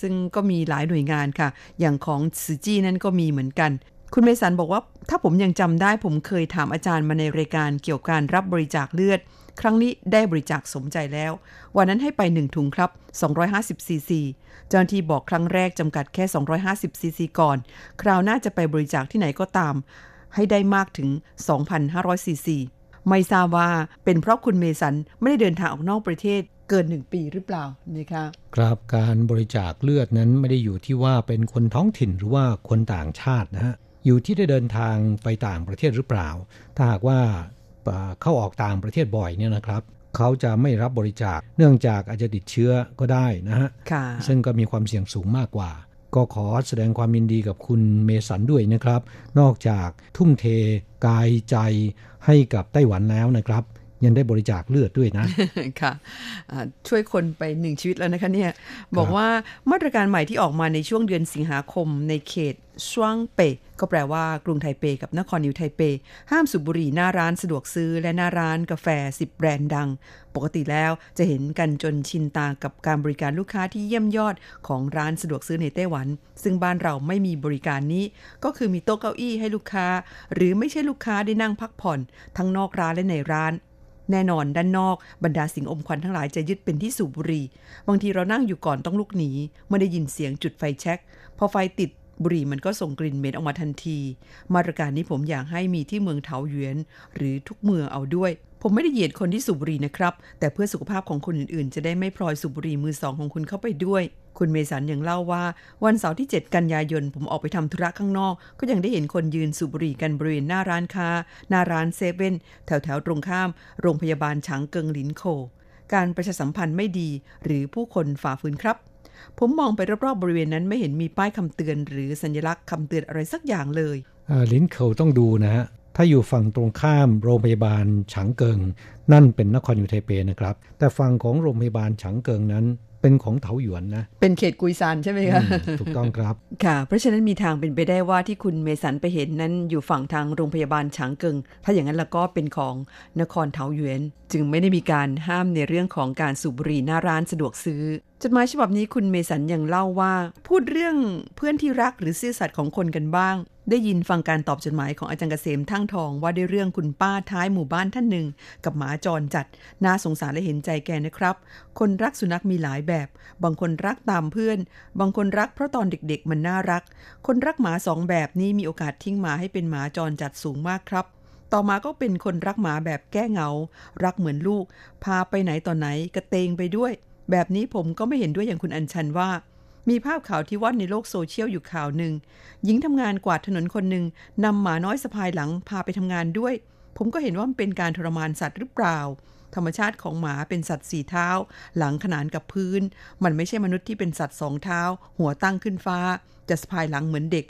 ซึ่งก็มีหลายหน่วยงานค่ะ อย่างของซืจี้นั้นก็มีเหมือนกันคุณเมสันบอกว่าถ้าผมยังจำได้ผมเคยถามอาจารย์มาในรายการเกี่ยวกับการรับบริจาคเลือด ครั้งนี้ได้บริจาคสมใจแล้ว วันนั้นให้ไป 1 ถุงครับ 250ซีซีเจ้าหน้าที่บอกครั้งแรกจำกัดแค่ 250ซีซีก่อน คราวหน้าจะไปบริจาคที่ไหนก็ตาม ให้ได้มากถึง 2,500ซีซีไม่ทราบว่าเป็นเพราะคุณเมสันไม่ได้เดินทางออกนอกประเทศเกินหนึ่งปีหรือเปล่านะคะครับการบริจาคเลือดนั้นไม่ได้อยู่ที่ว่าเป็นคนท้องถิ่นหรือว่าคนต่างชาตินะฮะอยู่ที่ได้เดินทางไปต่างประเทศหรือเปล่า ถ้าหากว่า เข้าออกต่างประเทศบ่อยเนี่ยนะครับเขาจะไม่รับบริจาค เนื่องจากอาจจะติดเชื้อก็ได้นะฮะซึ่งก็มีความเสี่ยงสูงมากกว่า ก็ขอแสดงความยินดีกับคุณเมสันด้วยนะครับ นอกจากทุ่มเทกายใจให้กับไต้หวันแล้วนะครับ ยังได้บริจาคเลือดด้วยนะ ค่ะช่วยคนไปหนึ่งชีวิตแล้วนะคะเนี่ย บอกว่ามาตรการใหม่ที่ออกมาในช่วงเดือนสิงหาคมในเขตช่วงเปก็แปลว่ากรุงไทเปกับนครนิวไทเป ห้ามสูบบุหรี่หน้าร้านสะดวกซื้อและหน้าร้านกาแฟ 10 แบรนด์ดัง ปกติแล้วจะเห็นกันจนชินตากับการบริการลูกค้าที่เยี่ยมยอดของร้านสะดวกซื้อในไต้หวัน ซึ่งบ้านเราไม่มีบริการนี้ ก็คือมีโต๊ะเก้าอี้ให้ลูกค้า หรือไม่ใช่ลูกค้าได้นั่งพักผ่อน ทั้งนอกร้านและในร้าน แน่นอนด้านนอกบรรดาสิ่งอมควันทั้งหลายจะยึดเป็นที่สูบบุหรี่ บางทีเรานั่งอยู่ก่อนต้องลุกหนีเมื่อได้ยินเสียงจุดไฟแช็กพอไฟติดบุหรี่มันก็ส่งกลิ่นเหม็นออกมาทันที มาตรการนี้ผมอยากให้มีที่เมืองเถาหยวน หรือทุกเมืองเอาด้วย ผมไม่ได้เหยียดคนที่สูบบุหรี่นะครับ แต่เพื่อสุขภาพของคนอื่นๆ จะได้ไม่พลอยสูบบุหรี่มือสองของคุณเข้าไปด้วย คุณเมสันยังเล่าว่า วันเสาร์ที่ 7 กันยายน ผมออกไปทำธุระข้างนอก ก็ยังได้เห็นคนยืนสูบบุหรี่กันบริเวณหน้าร้านค้า หน้าร้านเซเว่นแถวๆตรงข้าม โรงพยาบาลฉางเกิงหลินโค การประชาสัมพันธ์ไม่ดี หรือผู้คนฝ่าฝืนครับผมมองไปรอบๆบริเวณนั้นไม่เห็นมีป้ายคำเตือน หรือสัญลักษณ์คำเตือนอะไรสักอย่างเลยลินเขาต้องดูนะฮะ ถ้าอยู่ฝั่งตรงข้ามโรงพยาบาลฉางเกิง นั่นเป็นนครอยู่ไทเปนะครับ แต่ฝั่งของโรงพยาบาลฉางเกิงนั้นเป็นของเถาหยวนนะ เป็นเขตกุยซานใช่ไหมคะถูกต้องครับ ค่ะ เพราะฉะนั้นมีทางเป็นไปได้ว่าที่คุณเมสันไปเห็นนั้นอยู่ฝั่งทางโรงพยาบาลฉางเกิง ถ้าอย่างนั้นแล้วก็เป็นของนครเถาหยวน จึงไม่ได้มีการห้ามในเรื่องของการสูบบุหรี่หน้าร้านสะดวกซื้อ จดหมายฉบับนี้คุณเมสันยังเล่าว่า พูดเรื่องเพื่อนที่รักหรือซื่อสัตย์ของคนกันบ้าง ได้ยินฟังการตอบจดหมายของอาจารย์เกษมทั้งทองว่าได้เรื่องคุณป้าท้ายหมู่บ้านท่านหนึ่ง กับหมาจรจัด น่าสงสารและเห็นใจแกนะครับ คนรักสุนัขมีหลายแบบ บางคนรักตามเพื่อน บางคนรักเพราะตอนเด็กๆ มันน่ารัก คนรักหมาสองแบบนี้มีโอกาสทิ้งหมาให้เป็นหมาจรจัดสูงมากครับต่อมาก็เป็นคนรักหมาแบบแก้เหงา รักเหมือนลูก พาไปไหนต่อไหนกระเตงไปด้วย แบบนี้ผมก็ไม่เห็นด้วยอย่างคุณอัญชันว่า มีภาพข่าวที่ว่อนในโลกโซเชียลอยู่ข่าวหนึ่งหญิงทำงานกวาดถนนคนหนึ่งนำหมาน้อยสะพายหลังพาไปทำงานด้วย ผมก็เห็นว่ามันเป็นการทรมานสัตว์หรือเปล่า ธรรมชาติของหมาเป็นสัตว์สี่เท้า หลังขนานกับพื้น มันไม่ใช่มนุษย์ที่เป็นสัตว์สองเท้า หัวตั้งขึ้นฟ้า จะสะพายหลังเหมือนเด็ก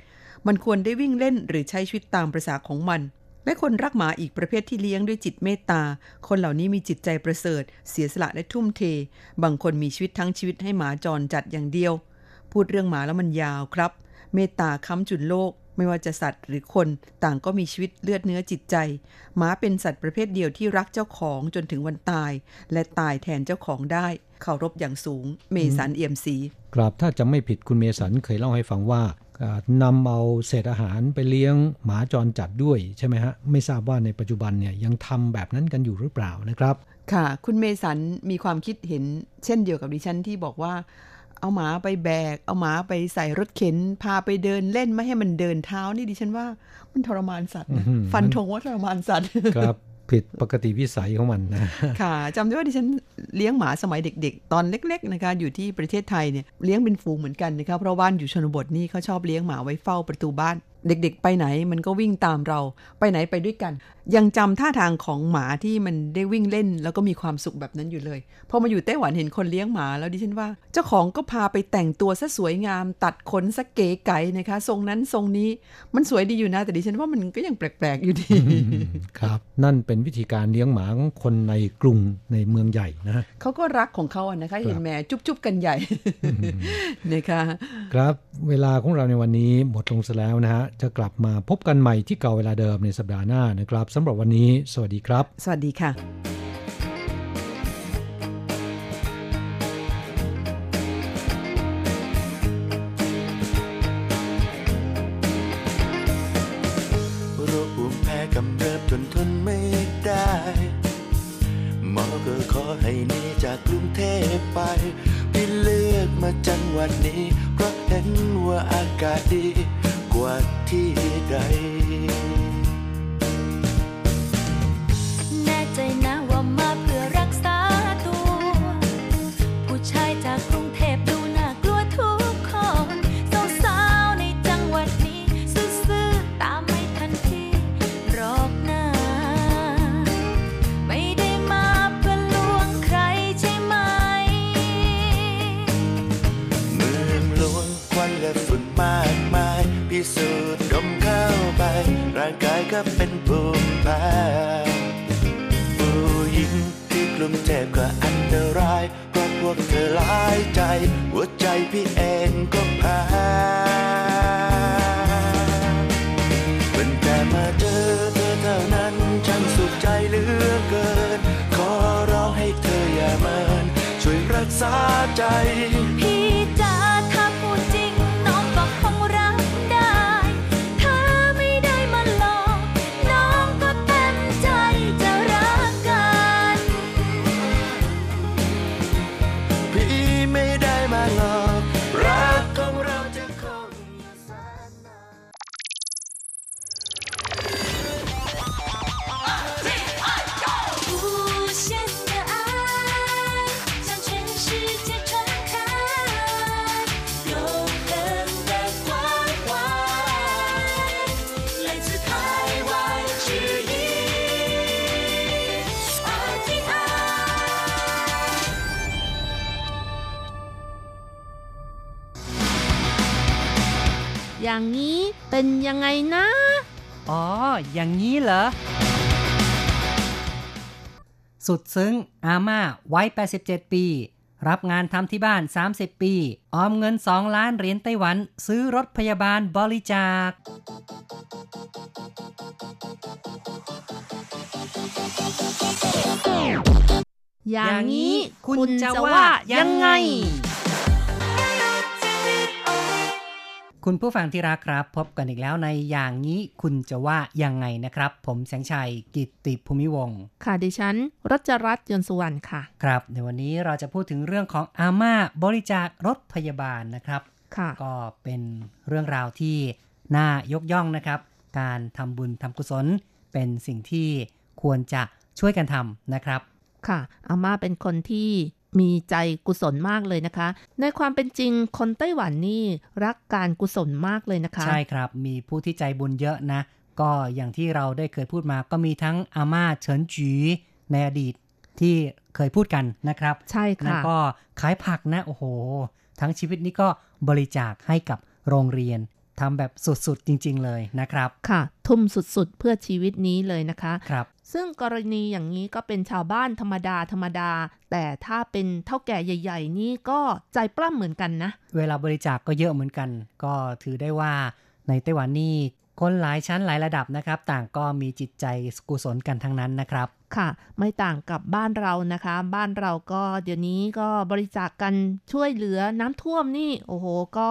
มันควรได้วิ่งเล่นหรือใช้ชีวิตตามประษาของมัน และคนรักหมาอีกประเภทที่เลี้ยงด้วยจิตเมตตา คนเหล่านี้มีจิตใจประเสริฐ เสียสละและทุ่มเท บางคนมีชีวิตทั้งชีวิตให้หมาจรจัดอย่างเดียว พูดเรื่องหมาแล้วมันยาวครับ เมตตาค้ำจุนโลก ไม่ว่าจะสัตว์หรือคน ต่างก็มีชีวิตเลือดเนื้อจิตใจ หมาเป็นสัตว์ประเภทเดียวที่รักเจ้าของจนถึงวันตาย และตายแทนเจ้าของได้ เคารพอย่างสูง เมสันเอี่ยมสีครับถ้าจำไม่ผิดคุณเมสันเคยเล่าให้ฟังว่านำเอาเศษอาหารไปเลี้ยงหมาจรจัดด้วยใช่ไหมฮะ ไม่ทราบว่าในปัจจุบันเนี่ยยังทำแบบนั้นกันอยู่หรือเปล่านะครับ ค่ะ คุณเมสันมีความคิดเห็น เช่นเดียวกับดิฉันที่บอกว่า เอาหมาไปแบก เอาหมาไปใส่รถเข็น พาไปเดินเล่นไม่ให้มันเดินเท้านี่ดิฉันว่า มันทรมานสัตว์นะฟันธงว่าทรมานสัตว์ ครับ ผิดปกติวิสัยของมันนะค่ะจำได้ว่าดิฉันเลี้ยงหมาสมัยเด็ก ๆ ตอนเล็ก ๆ นะคะ อยู่ที่ประเทศไทยเนี่ยเลี้ยงเป็นฝูงเหมือนกันนะคะเพราะบ้านอยู่ชนบทนี่เขาชอบเลี้ยงหมาไว้เฝ้าประตูบ้าน เด็กๆ ไปไหนมันก็วิ่งตามเราไปไหนไปด้วยกัน ยังจำท่าทางของหมาที่มันได้วิ่งเล่น แล้วก็มีความสุขแบบนั้นอยู่เลยพอมาอยู่ไต้หวันเห็นคนเลี้ยงหมาแล้วดิฉันว่า เจ้าของก็พาไปแต่งตัวซะสวยงาม ตัดขนซะเก๋ไก๋นะคะทรงนั้นทรงนี้มันสวยดีอยู่นะ แต่ดิฉันว่ามันก็ยังแปลกๆอยู่ดีครับ นั่นเป็นวิธีการเลี้ยงหมาของคนในกรุงในเมืองใหญ่นะเขาก็รักของเขาอะนะคะเห็นแม่จุ๊บๆกันใหญ่นะคะครับเวลาของเราในวันนี้หมดลงซะแล้วนะฮะจะกลับมาพบกันใหม่ที่เก่าเวลาเดิมในสัปดาห์หน้านะครับสำหรับวันนี้ สวัสดีครับ สวัสดีค่ะ อย่างนี้เป็นยังไงนะ อ๋อ อย่างนี้เหรอ สุดซึ้ง อาม่าวัย 87 ปี รับงานทำที่บ้าน 30 ปี ออมเงิน 2 ล้านเหรียญไต้หวัน ซื้อรถพยาบาลบริจาค อย่างนี้คุณจะว่ายังไง คุณผู้ฟังที่รักครับ พบกันอีกแล้วในอย่างนี้คุณจะว่ายังไงนะครับ ผมแสงชัยกิตติภูมิวงศ์ค่ะดิฉันรัชรัตน์ยนต์สุวรรณค่ะ ครับ ในวันนี้เราจะพูดถึงเรื่องของอาม่าบริจาครถพยาบาลนะครับค่ะก็เป็นเรื่องราวที่น่ายกย่องนะครับ การทำบุญทำกุศล เป็นสิ่งที่ควรจะช่วยกันทำนะครับ ค่ะอาม่าเป็นคนที่ มีใจกุศลมากเลยนะคะ ในความเป็นจริงคนไต้หวันนี่รักการกุศลมากเลยนะคะ ใช่ครับ มีผู้ที่ใจบุญเยอะนะ ก็อย่างที่เราได้เคยพูดมาก็มีทั้งอาม่าเฉินจีในอดีตที่เคยพูดกันนะครับ ใช่แล้วค่ะก็ขายผักนะโอ้โห ทั้งชีวิตนี้ก็บริจาคให้กับโรงเรียนทำแบบสุดๆ จริง ๆ เลยนะครับ ค่ะ ทุ่มสุดๆ เพื่อชีวิตนี้เลยนะคะครับ ซึ่งกรณีอย่างนี้ก็เป็นชาวบ้านธรรมดาธรรมดา แต่ถ้าเป็นเท่าแก่ใหญ่ ๆ นี่ก็ใจปล้ำเหมือนกันนะ เวลาบริจาคก็เยอะเหมือนกัน ก็ถือได้ว่าในไต้หวันนี่คนหลายชั้นหลายระดับนะครับ ต่างก็มีจิตใจกุศลกันทั้งนั้นนะครับ ค่ะ ไม่ต่างกับบ้านเรานะคะ บ้านเราก็เดี๋ยวนี้ก็บริจาคกันช่วยเหลือน้ำท่วมนี่ โอ้โห ก็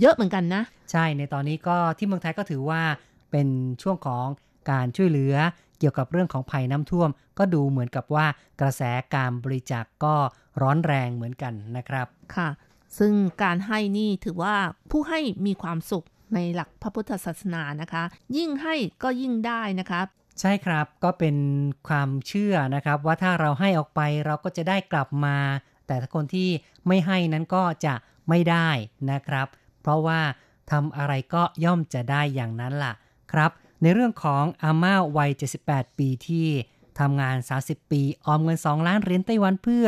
เยอะเหมือนกันนะ ใช่ในตอนนี้ก็ที่เมืองไทยก็ถือว่าเป็นช่วงของการช่วยเหลือ เกี่ยวกับเรื่องของภัยน้ำท่วม ก็ดูเหมือนกับว่ากระแสการบริจาคก็ร้อนแรงเหมือนกันนะครับค่ะ ซึ่งการให้นี่ถือว่าผู้ให้มีความสุขในหลักพระพุทธศาสนานะคะ ยิ่งให้ก็ยิ่งได้นะคะใช่ครับก็เป็นความเชื่อนะครับ ว่าถ้าเราให้ออกไปเราก็จะได้กลับมา แต่ถ้าคนที่ไม่ให้นั้นก็จะไม่ได้นะครับ เพราะว่าทำอะไรก็ย่อมจะได้อย่างนั้นล่ะครับ ในเรื่องของอาม่าวัย 78 ปีที่ทำงาน 30 ปี ออมเงิน 2 ล้านเหรียญไต้หวันเพื่อ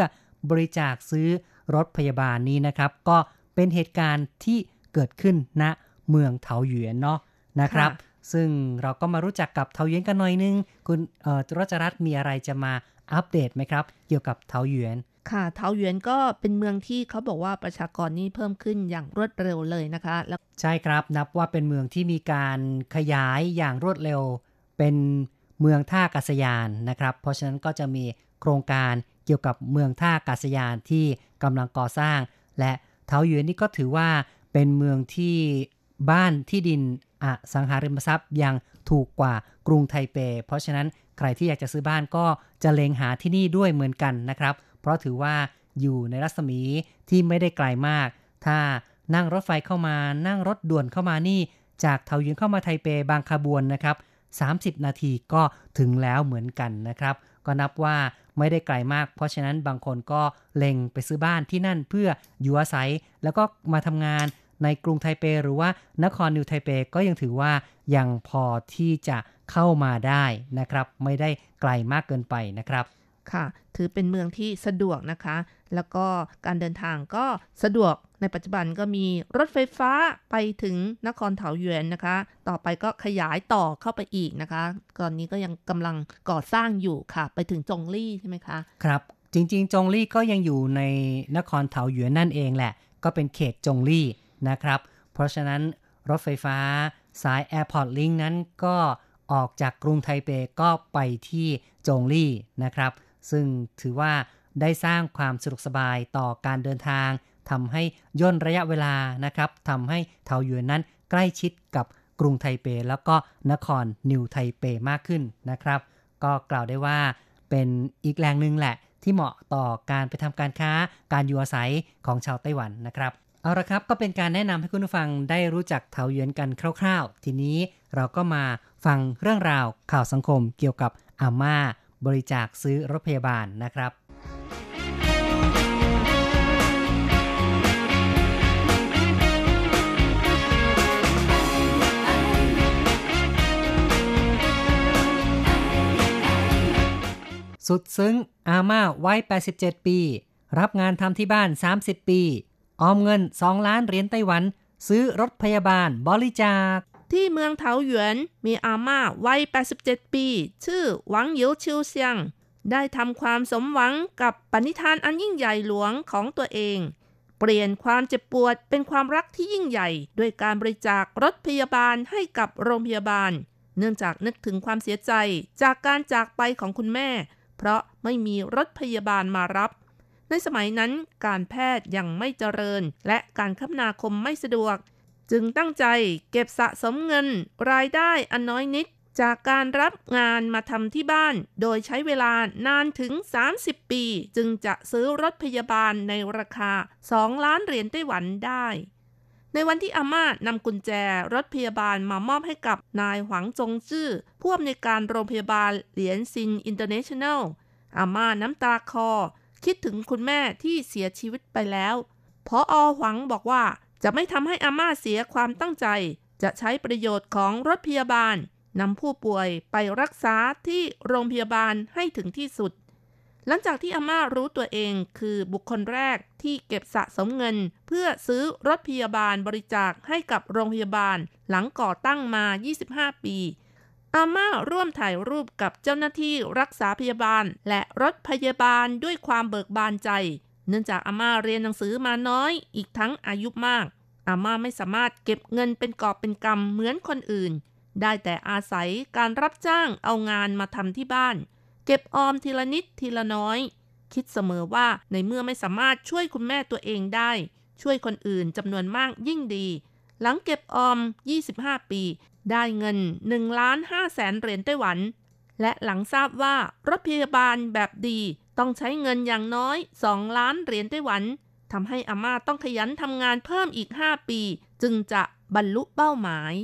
บริจาคซื้อรถพยาบาลนี้นะครับ ก็เป็นเหตุการณ์ที่เกิดขึ้นณเมืองเถาหยวนเนาะนะครับค่ะซึ่งเราก็มารู้จักกับเถาหยวนกันหน่อยนึง คุณเอ่อรัชรัตน์มีอะไรจะมาอัปเดตไหมครับ เกี่ยวกับเถาหยวน ค่ะเทาหยวนก็เป็นเมืองที่เขาบอกว่าประชากรนี่เพิ่มขึ้นอย่างรวดเร็วเลยนะคะแล้วใช่ครับนับว่าเป็นเมืองที่มีการขยายอย่างรวดเร็ว เป็นเมืองท่าอากาศยานนะครับ เพราะฉะนั้นก็จะมีโครงการเกี่ยวกับเมืองท่าอากาศยานที่กำลังก่อสร้าง และเทาหยวนนี่ก็ถือว่าเป็นเมืองที่บ้านที่ดินอสังหาริมทรัพย์ยังถูกกว่ากรุงไทเป เพราะฉะนั้นใครที่อยากจะซื้อบ้านก็จะเลงหาที่นี่ด้วยเหมือนกันนะครับ เพราะถือว่าอยู่ในรัศมีที่ไม่ได้ไกลมาก ถ้านั่งรถไฟเข้ามา นั่งรถด่วนเข้ามานี่ จากเทาหยวนเข้ามาไทเปบางขบวนนะครับ 30 นาทีก็ถึงแล้วเหมือนกันนะครับ ก็นับว่าไม่ได้ไกลมาก เพราะฉะนั้นบางคนก็เล็งไปซื้อบ้านที่นั่นเพื่ออยู่อาศัย แล้วก็มาทำงานในกรุงไทเป หรือว่านครนิวไทเปก็ยังถือว่ายังพอที่จะเข้ามาได้นะครับ ไม่ได้ไกลมากเกินไปนะครับ ค่ะ ถือเป็นเมืองที่สะดวกนะคะ แล้วก็การเดินทางก็สะดวกในปัจจุบันก็มีรถไฟฟ้าไปถึงนครเถาหยวนนะคะ ต่อไปก็ขยายต่อเข้าไปอีกนะคะ ตอนนี้ก็ยังกำลังก่อสร้างอยู่ค่ะ ไปถึงจงลี่ใช่ไหมคะ ครับ จริง ๆ จงลี่ก็ยังอยู่ในนครเถาหยวนนั่นเองแหละ ก็เป็นเขตจงลี่นะครับ เพราะฉะนั้นรถไฟฟ้าสาย Airport Link นั้นก็ออกจากกรุงไทเปก็ไปที่จงลี่นะครับ ซึ่งถือว่าได้สร้างความสะดวกสบายต่อการเดินทางทำให้ย่นระยะเวลานะครับทำให้เทาหยวนนั้นใกล้ชิดกับกรุงไทเป แล้วก็นครนิวไทเปมากขึ้นนะครับ ก็กล่าวได้ว่าเป็นอีกแหล่งหนึ่งแหละ ที่เหมาะต่อการไปทำการค้าการอยู่อาศัยของชาวไต้หวันนะครับเอาละครับก็เป็นการแนะนำให้คุณผู้ฟังได้รู้จักเถาหยวนกันคร่าว ๆ ทีนี้เราก็มาฟังเรื่องราวข่าวสังคมเกี่ยวกับอาม่า บริจาคซื้อรถพยาบาลนะครับสุดซึ้ง อาม่าวัย 87 ปี รับงานทำที่บ้าน 30 ปี ออมเงิน 2 ล้านเหรียญไต้หวัน ซื้อรถพยาบาลบริจาค ที่เมืองเถาหยวนมีอาม่าวัย 87 ปี ชื่อหวังเหยวชิวเซียง ได้ทำความสมหวังกับปณิธานอันยิ่งใหญ่หลวงของตัวเอง เปลี่ยนความเจ็บปวดเป็นความรักที่ยิ่งใหญ่ ด้วยการบริจาครถพยาบาลให้กับโรงพยาบาล เนื่องจากนึกถึงความเสียใจจากการจากไปของคุณแม่ เพราะไม่มีรถพยาบาลมารับในสมัยนั้นการแพทย์ยังไม่เจริญ และการคมนาคมไม่สะดวก จึงตั้งใจเก็บสะสมเงินรายได้อันน้อยนิด จากการรับงานมาทำที่บ้าน โดยใช้เวลานานถึง 30 ปี จึงจะซื้อรถพยาบาลในราคา 2 ล้านเหรียญไต้หวันได้ ในวันที่อาม่านำกุญแจรถพยาบาลมามอบให้กับนายหวังจงจื้อผู้อำนวยการโรงพยาบาลเหรียญซิน International อาม่าน้ำตาคลอ คิดถึงคุณแม่ที่เสียชีวิตไปแล้วผอ.หวังบอกว่า จะไม่ทำให้อาม่าเสียความตั้งใจ จะใช้ประโยชน์ของรถพยาบาลนำผู้ป่วยไปรักษาที่โรงพยาบาลให้ถึงที่สุด หลังจากที่อาม่ารู้ตัวเองคือบุคคลแรกที่เก็บสะสมเงิน เพื่อซื้อรถพยาบาลบริจาคให้กับโรงพยาบาลหลังก่อตั้งมา 25 ปี อาม่าร่วมถ่ายรูปกับเจ้าหน้าที่รักษาพยาบาลและรถพยาบาลด้วยความเบิกบานใจ เนื่องจากอาม่าเรียนหนังสือมาน้อย อีกทั้งอายุมาก อาม่าไม่สามารถเก็บเงินเป็นกอบเป็นกำเหมือนคนอื่น ได้แต่อาศัยการรับจ้างเอางานมาทำที่บ้าน เก็บออมทีละนิดทีละน้อย คิดเสมอว่าในเมื่อไม่สามารถช่วยคุณแม่ตัวเองได้ ช่วยคนอื่นจำนวนมากยิ่งดี หลังเก็บออม 25 ปี ได้เงิน1ล้าน5แสนเหรียญไต้หวัน และหลังทราบว่ารถพยาบาลแบบดี ต้องใช้เงินอย่างน้อย 2 ล้านเหรียญไต้หวันทำให้อาม่าต้องขยันทำงานเพิ่มอีก 5 ปี จึงจะบรรลุเป้าหมาย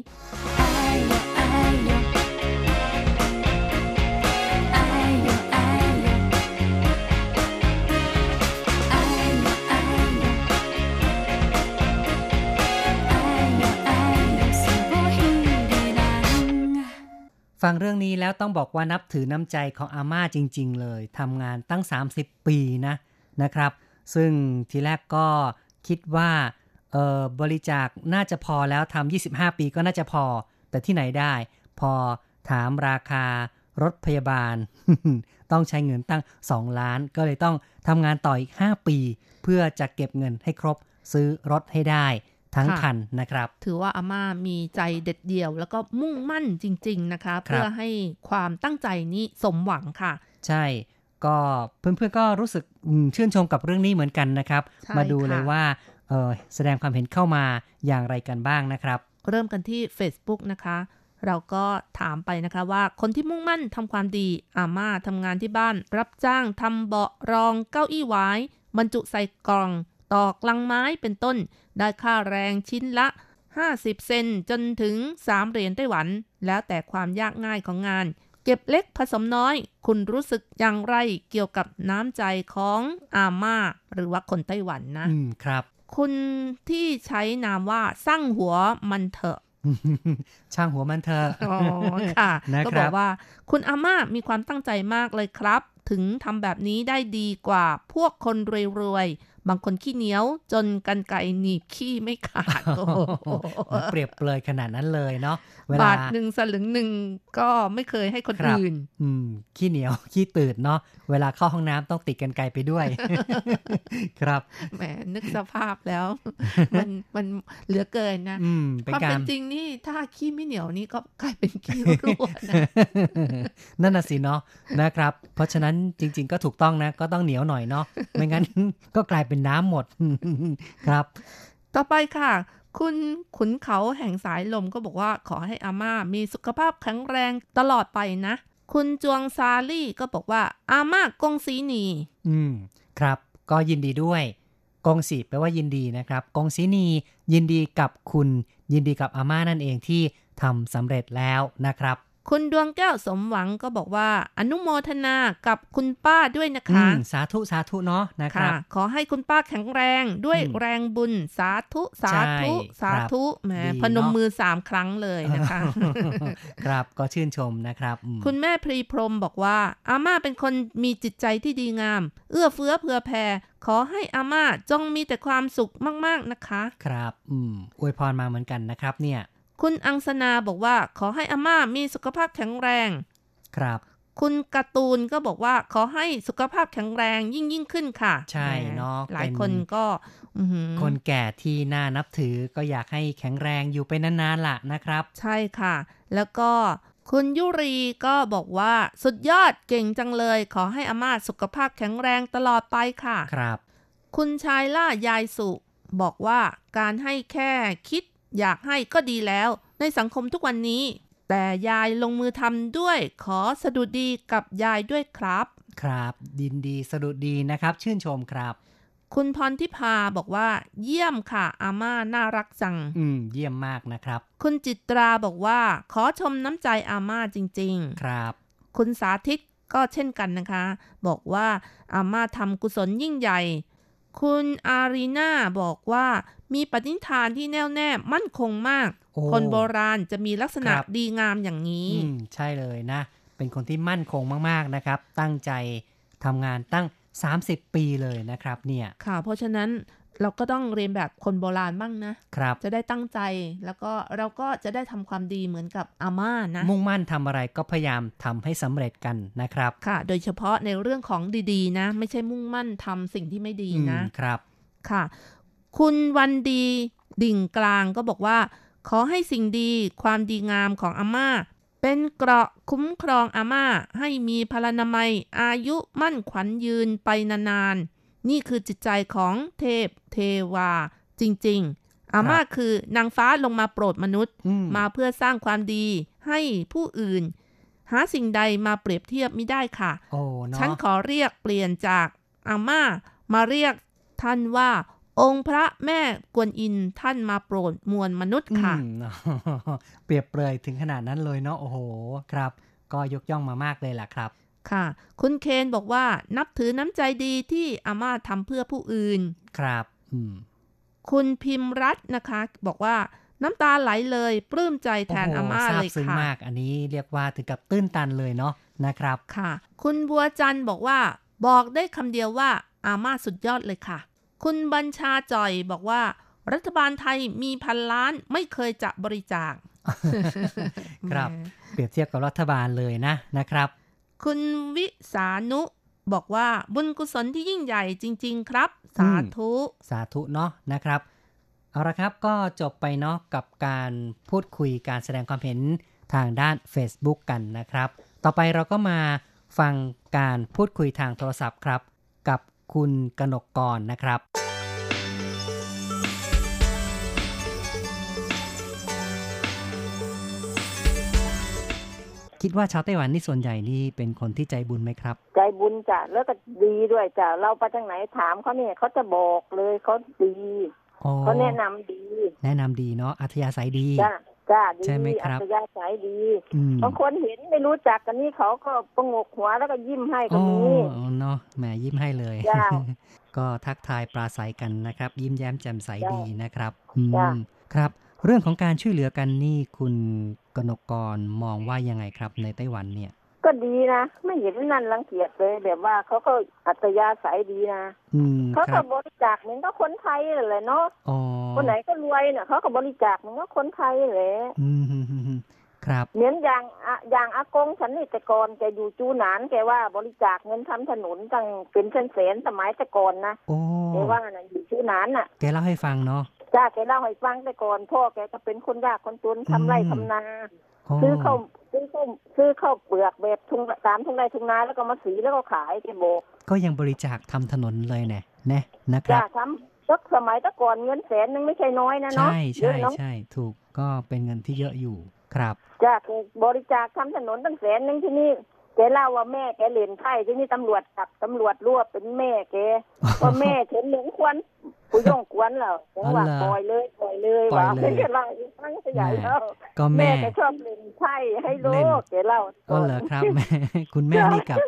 ฟังเรื่องนี้แล้วต้องบอกว่านับถือน้ำใจของอาม่าจริง ๆ เลยทำงานตั้ง 30 ปีนะนะครับ ซึ่งทีแรกก็คิดว่าเออบริจาคน่าจะพอแล้วทำ25 ปีก็น่าจะพอ แต่ที่ไหนได้ พอถามราคารถพยาบาล ต้องใช้เงินตั้ง 2 ล้าน ก็เลยต้องทำงานต่ออีก 5 ปี เพื่อจะเก็บเงินให้ครบซื้อรถให้ได้ ทั้งค่ะคันนะครับ ถือว่าอาม่ามีใจเด็ดเดี่ยว แล้วก็มุ่งมั่นจริง ๆ นะคะครับเพื่อให้ความตั้งใจนี้สมหวังค่ะ ใช่ก็เพื่อนๆก็รู้สึกอืมชื่นชมกับเรื่องนี้เหมือนกันนะครับใช่มาดูเลยค่ะว่าเอ่อแสดงความเห็นเข้ามาอย่างไรกันบ้างนะครับ เริ่มกันที่ Facebook นะคะ เราก็ถามไปนะคะว่าคนที่มุ่งมั่นทำความดีอาม่าทำงานที่บ้าน รับจ้างทำเบาะรองเก้าอี้ไว้บรรจุใส่กล่อง ตอกลังไม้เป็นต้น ได้ค่าแรงชิ้นละ 50 เซนจนถึง 3 เหรียญไต้หวัน แล้วแต่ความยากง่ายของงาน เก็บเล็กผสมน้อย คุณรู้สึกอย่างไรเกี่ยวกับน้ำใจของอาม่า หรือว่าคนไต้หวันนะ อืมครับ คุณที่ใช้นามว่าสร้างหัวมันเถอะช่างหัวมันเถอะอ๋อค่ะนะครับก็บอกว่า คุณอาม่ามีความตั้งใจมากเลยครับ ถึงทำแบบนี้ได้ดีกว่าพวกคนรวยๆ บางคนขี้เหนียวจนกันไกรหนีบขี้ไม่ขาดโอ้โหเปรียบเปรยขนาดนั้นเลยเนาะเวลาบาทหนึ่งสลึงหนึ่งก็ไม่เคยให้คนครับอื่น อืม ขี้เหนียวขี้ตื่นเนาะเวลาเข้าห้องน้ำต้องติดกันไกลไปด้วย ครับแหมนึกสภาพแล้ว มันมันเหลือเกินนะอืมเป็นความกาเป็รนจริงนี่ถ้าขี้ไม่เหนียวนี่ก็กลายเป็นขี้รั่วนะนั่นน่ะสิเนาะนะครับ เพราะฉะนั้นจริง ๆ ก็ถูกต้องนะ ก็ต้องเหนียวหน่อยเนาะไม่งั้นก็กลายเป็นน้ำหมดครับ ต่อไปค่ะ คุณขุนเขาแห่งสายลมก็บอกว่าขอให้อาม่ามีสุขภาพแข็งแรงตลอดไปนะ คุณจวงซาลี่ก็บอกว่า อาม่ากงสีหนี อืม ครับ ก็ยินดีด้วยกงสีแปลว่ายินดีนะครับกงสีนียินดีกับคุณ ยินดีกับอาม่านั่นเองที่ทำสำเร็จแล้วนะครับ คุณดวงแก้วสมหวังก็บอกว่า อนุโมทนากับคุณป้าด้วยนะอืคะมสาธุสาธุเนาะนะคค่ะรับ ขอให้คุณป้าแข็งแรงด้วยอืมแรงบุญสาธุสาธุใช่สาธุแหมดีพนมเนอะมือสามครั้งเลยนะคะ ครับก็ชื่นชมนะครับอืมคุณแม่พรีพรหมบอกว่า อาม่าเป็นคนมีจิตใจที่ดีงาม เอื้อเฟื้อเผื่อแผ่ขอให้อาม่าจงมีแต่ความสุขมาก ๆ นะคะ ครับ อืมอวยพรมาเหมือนกันนะครับเนี่ย คุณอังสนาบอกว่าขอให้อาม่ามีสุขภาพแข็งแรง ครับ คุณการ์ตูนก็บอกว่าขอให้สุขภาพแข็งแรงยิ่งยิ่งขึ้นค่ะ ใช่เนาะหลายเป็นคนก็อื้อหือคนแก่ที่น่านับถือก็อยากให้แข็งแรงอยู่ไปนานๆล่ะนะครับ ใช่ค่ะ แล้วก็คุณยุรีก็บอกว่าสุดยอดเก่งจังเลย ขอให้อาม่าสุขภาพแข็งแรงตลอดไปค่ะ ครับ คุณชายล่ายายสุ บอกว่าการให้แค่คิด อยากให้ก็ดีแล้วในสังคมทุกวันนี้ แต่ยายลงมือทำด้วย ขอสะดุดดีกับยายด้วยครับ ครับดินดีสะดุดดีนะครับ ชื่นชมครับ คุณพรทิพาบอกว่า เยี่ยมค่ะ อาม่าน่ารักจัง อืม เยี่ยมมากนะครับ คุณจิตราบอกว่า ขอชมน้ำใจอาม่าจริง ๆ ครับ คุณสาธิตก็เช่นกันนะคะ บอกว่าอาม่าทำกุศลยิ่งใหญ่ คุณอารีนาบอกว่ามีปฏิฐานที่แน่วแน่มั่นคงมากโอ้คนโบราณจะมีลักษณะครับดีงามอย่างนี้อืมใช่เลยนะ เป็นคนที่มั่นคงมากๆนะครับ ตั้งใจทำงานตั้ง 30 ปีเลยนะครับเนี่ยค่ะเพราะฉะนั้น เราก็ต้องเรียนแบบคนโบราณบ้างนะครับ จะได้ตั้งใจแล้วก็เราก็จะได้ทำความดีเหมือนกับอาม่านะ มุ่งมั่นทำอะไรก็พยายามทำให้สำเร็จกันนะครับ ค่ะ โดยเฉพาะในเรื่องของดีๆ นะ ไม่ใช่มุ่งมั่นทำสิ่งที่ไม่ดีนะอืมครับ ค่ะ คุณวันดีดิ่งกลางก็บอกว่า ขอให้สิ่งดีความดีงามของอาม่า เป็นเกราะคุ้มครองอาม่า ให้มีพลานามัย อายุมั่นขวัญยืนไปนานๆ นี่คือจิตใจของเทพเทวาจริง ๆ อาม่าคือนางฟ้าลงมาโปรดมนุษย์อืมมาเพื่อสร้างความดีให้ผู้อื่น หาสิ่งใดมาเปรียบเทียบไม่ได้ค่ะโอ้เนาะฉันขอเรียกเปลี่ยนจากอาม่ามาเรียกท่านว่าองค์พระแม่กวนอินท่านมาโปรดมวลมนุษย์ค่ะอืมเนาะเปรียบเปรยถึงขนาดนั้นเลยเนาะโอ้โหครับ ก็ยกย่องมามากเลยล่ะครับ ค่ะ คุณเคนบอกว่านับถือน้ำใจดีที่อาม่าทำเพื่อผู้อื่น ครับอืมคุณพิมพ์รัตน์นะคะ บอกว่าน้ำตาไหลเลยปลื้มใจแทนอาม่าโโหซาเลบยซึ้งค่ะมาก อันนี้เรียกว่าถึงกับตื้นตันเลยเนาะนะครับค่ะ คุณบัวจันทร์บอกว่า บอกได้คำเดียวว่าอาม่าสุดยอดเลยค่ะ คุณบัญชาจ่อยบอกว่า รัฐบาลไทยมีพันล้านไม่เคยจะบริจาคครับแหมเปรียบเทียบกับรัฐบาลเลยนะนะครับ คุณวิสานุบอกว่าบุญกุศลที่ยิ่งใหญ่จริง ๆ ครับ สาธุ สาธุเนาะนะครับ เอาละครับก็จบไปเนาะกับการพูดคุยการแสดงความเห็นทางด้าน Facebook กันนะครับ ต่อไปเราก็มาฟังการพูดคุยทางโทรศัพท์ครับ กับคุณกนกกรนะครับ คิดว่าชาวไต้หวันนี่ส่วนใหญ่นี่เป็นคนที่ใจบุญไหมครับ ใจบุญจ้ะแล้วก็ดีด้วยจ้ะเราไปทางไหนถามเขาเนี่ยเขาจะบอกเลยเขาดีอ๋อเขาแนะนำดี แนะนำดีเนาะอัธยาศัยดีจ้ะจ้าดีใช่ไหมครับอัธยาศัยดีอืมบางคนเห็นไม่รู้จักกันนี่เขาก็ประงกหัวแล้วก็ยิ้มให้ก็อ๋อมีเนาะแหมยิ้มให้เลยจ้าก็ทักทายปราศัยกันนะครับ ยิ้มแย้มแจ่มใสจ้าดีนะครับ อืมจ้าครับ เรื่องของการช่วยเหลือกันนี่คุณ กนกกรมองว่ายังไงครับ ในไต้หวันเนี่ยก็ก็ดีนะ ไม่เห็นนั่นรังเกียจเลย แบบว่าเขาก็อัตยาศัยดีนะอืมเขาคก็รับบริจาคเหมือนก็คนไทยนั่นแหละเนาะอ๋อคนไหนก็รวยเนี่ยเขาก็บริจาคเหมือนก็คนไทยแหละอืมฮึ่มๆๆครับเหมือนอย่างอะอย่างอากงฉันนี่แต่ก่อนแกอยู่จูหนานแกว่าบริจาคเงินทำถนนตั้งเป็นแสนๆสมัยแต่ก่อนนะโอ้แกว่าน่ะอยู่จูหนานน่ะ แกเล่าให้ฟังเนาะ จ้าแกเล่าให้ฟังแต่ก่อน พ่อแกก็เป็นคนยากคนจนทำไร่อืมทำนาโอ้ซื้อข้าวซื้อข้าวซื้อข้าวเปลือกแบบทุงตามทุงไร่ทุงนาแล้วก็มาสีแล้วก็ขายแกบอก ก็ยังบริจาคทำถนนเลยเนี่ยนะนะคจ้ารับทำสักสมัยแต่ก่อนเงินแสนนึงไม่ใช่น้อยนะเนาะใช่เยใช่อะเนาะใช่ถูกก็เป็นเงินที่เยอะอยู่ครับจ้าแกบริจาคทำถนนตั้งแสนนึงที่นี่ แกเล่าว่าแม่แกเล่นไพ่ที่นี่ตำรวจจับตำรวจรวบเป็นแม่แกว่าแม่เห็นเหลืองควันผู้ย่องควันแล้วผมว่าอ๋อเหรอปล่อยเลยปล่อยเลยปล่อยว่าเลยไม่ใช่เล่าให้ฟังใหญ่แล้วก็แม่แม่แกชอบเล่นไพ่ให้โลเล่นกแกเล่าก็เหรอครับแม่คุณแม่นี่กับ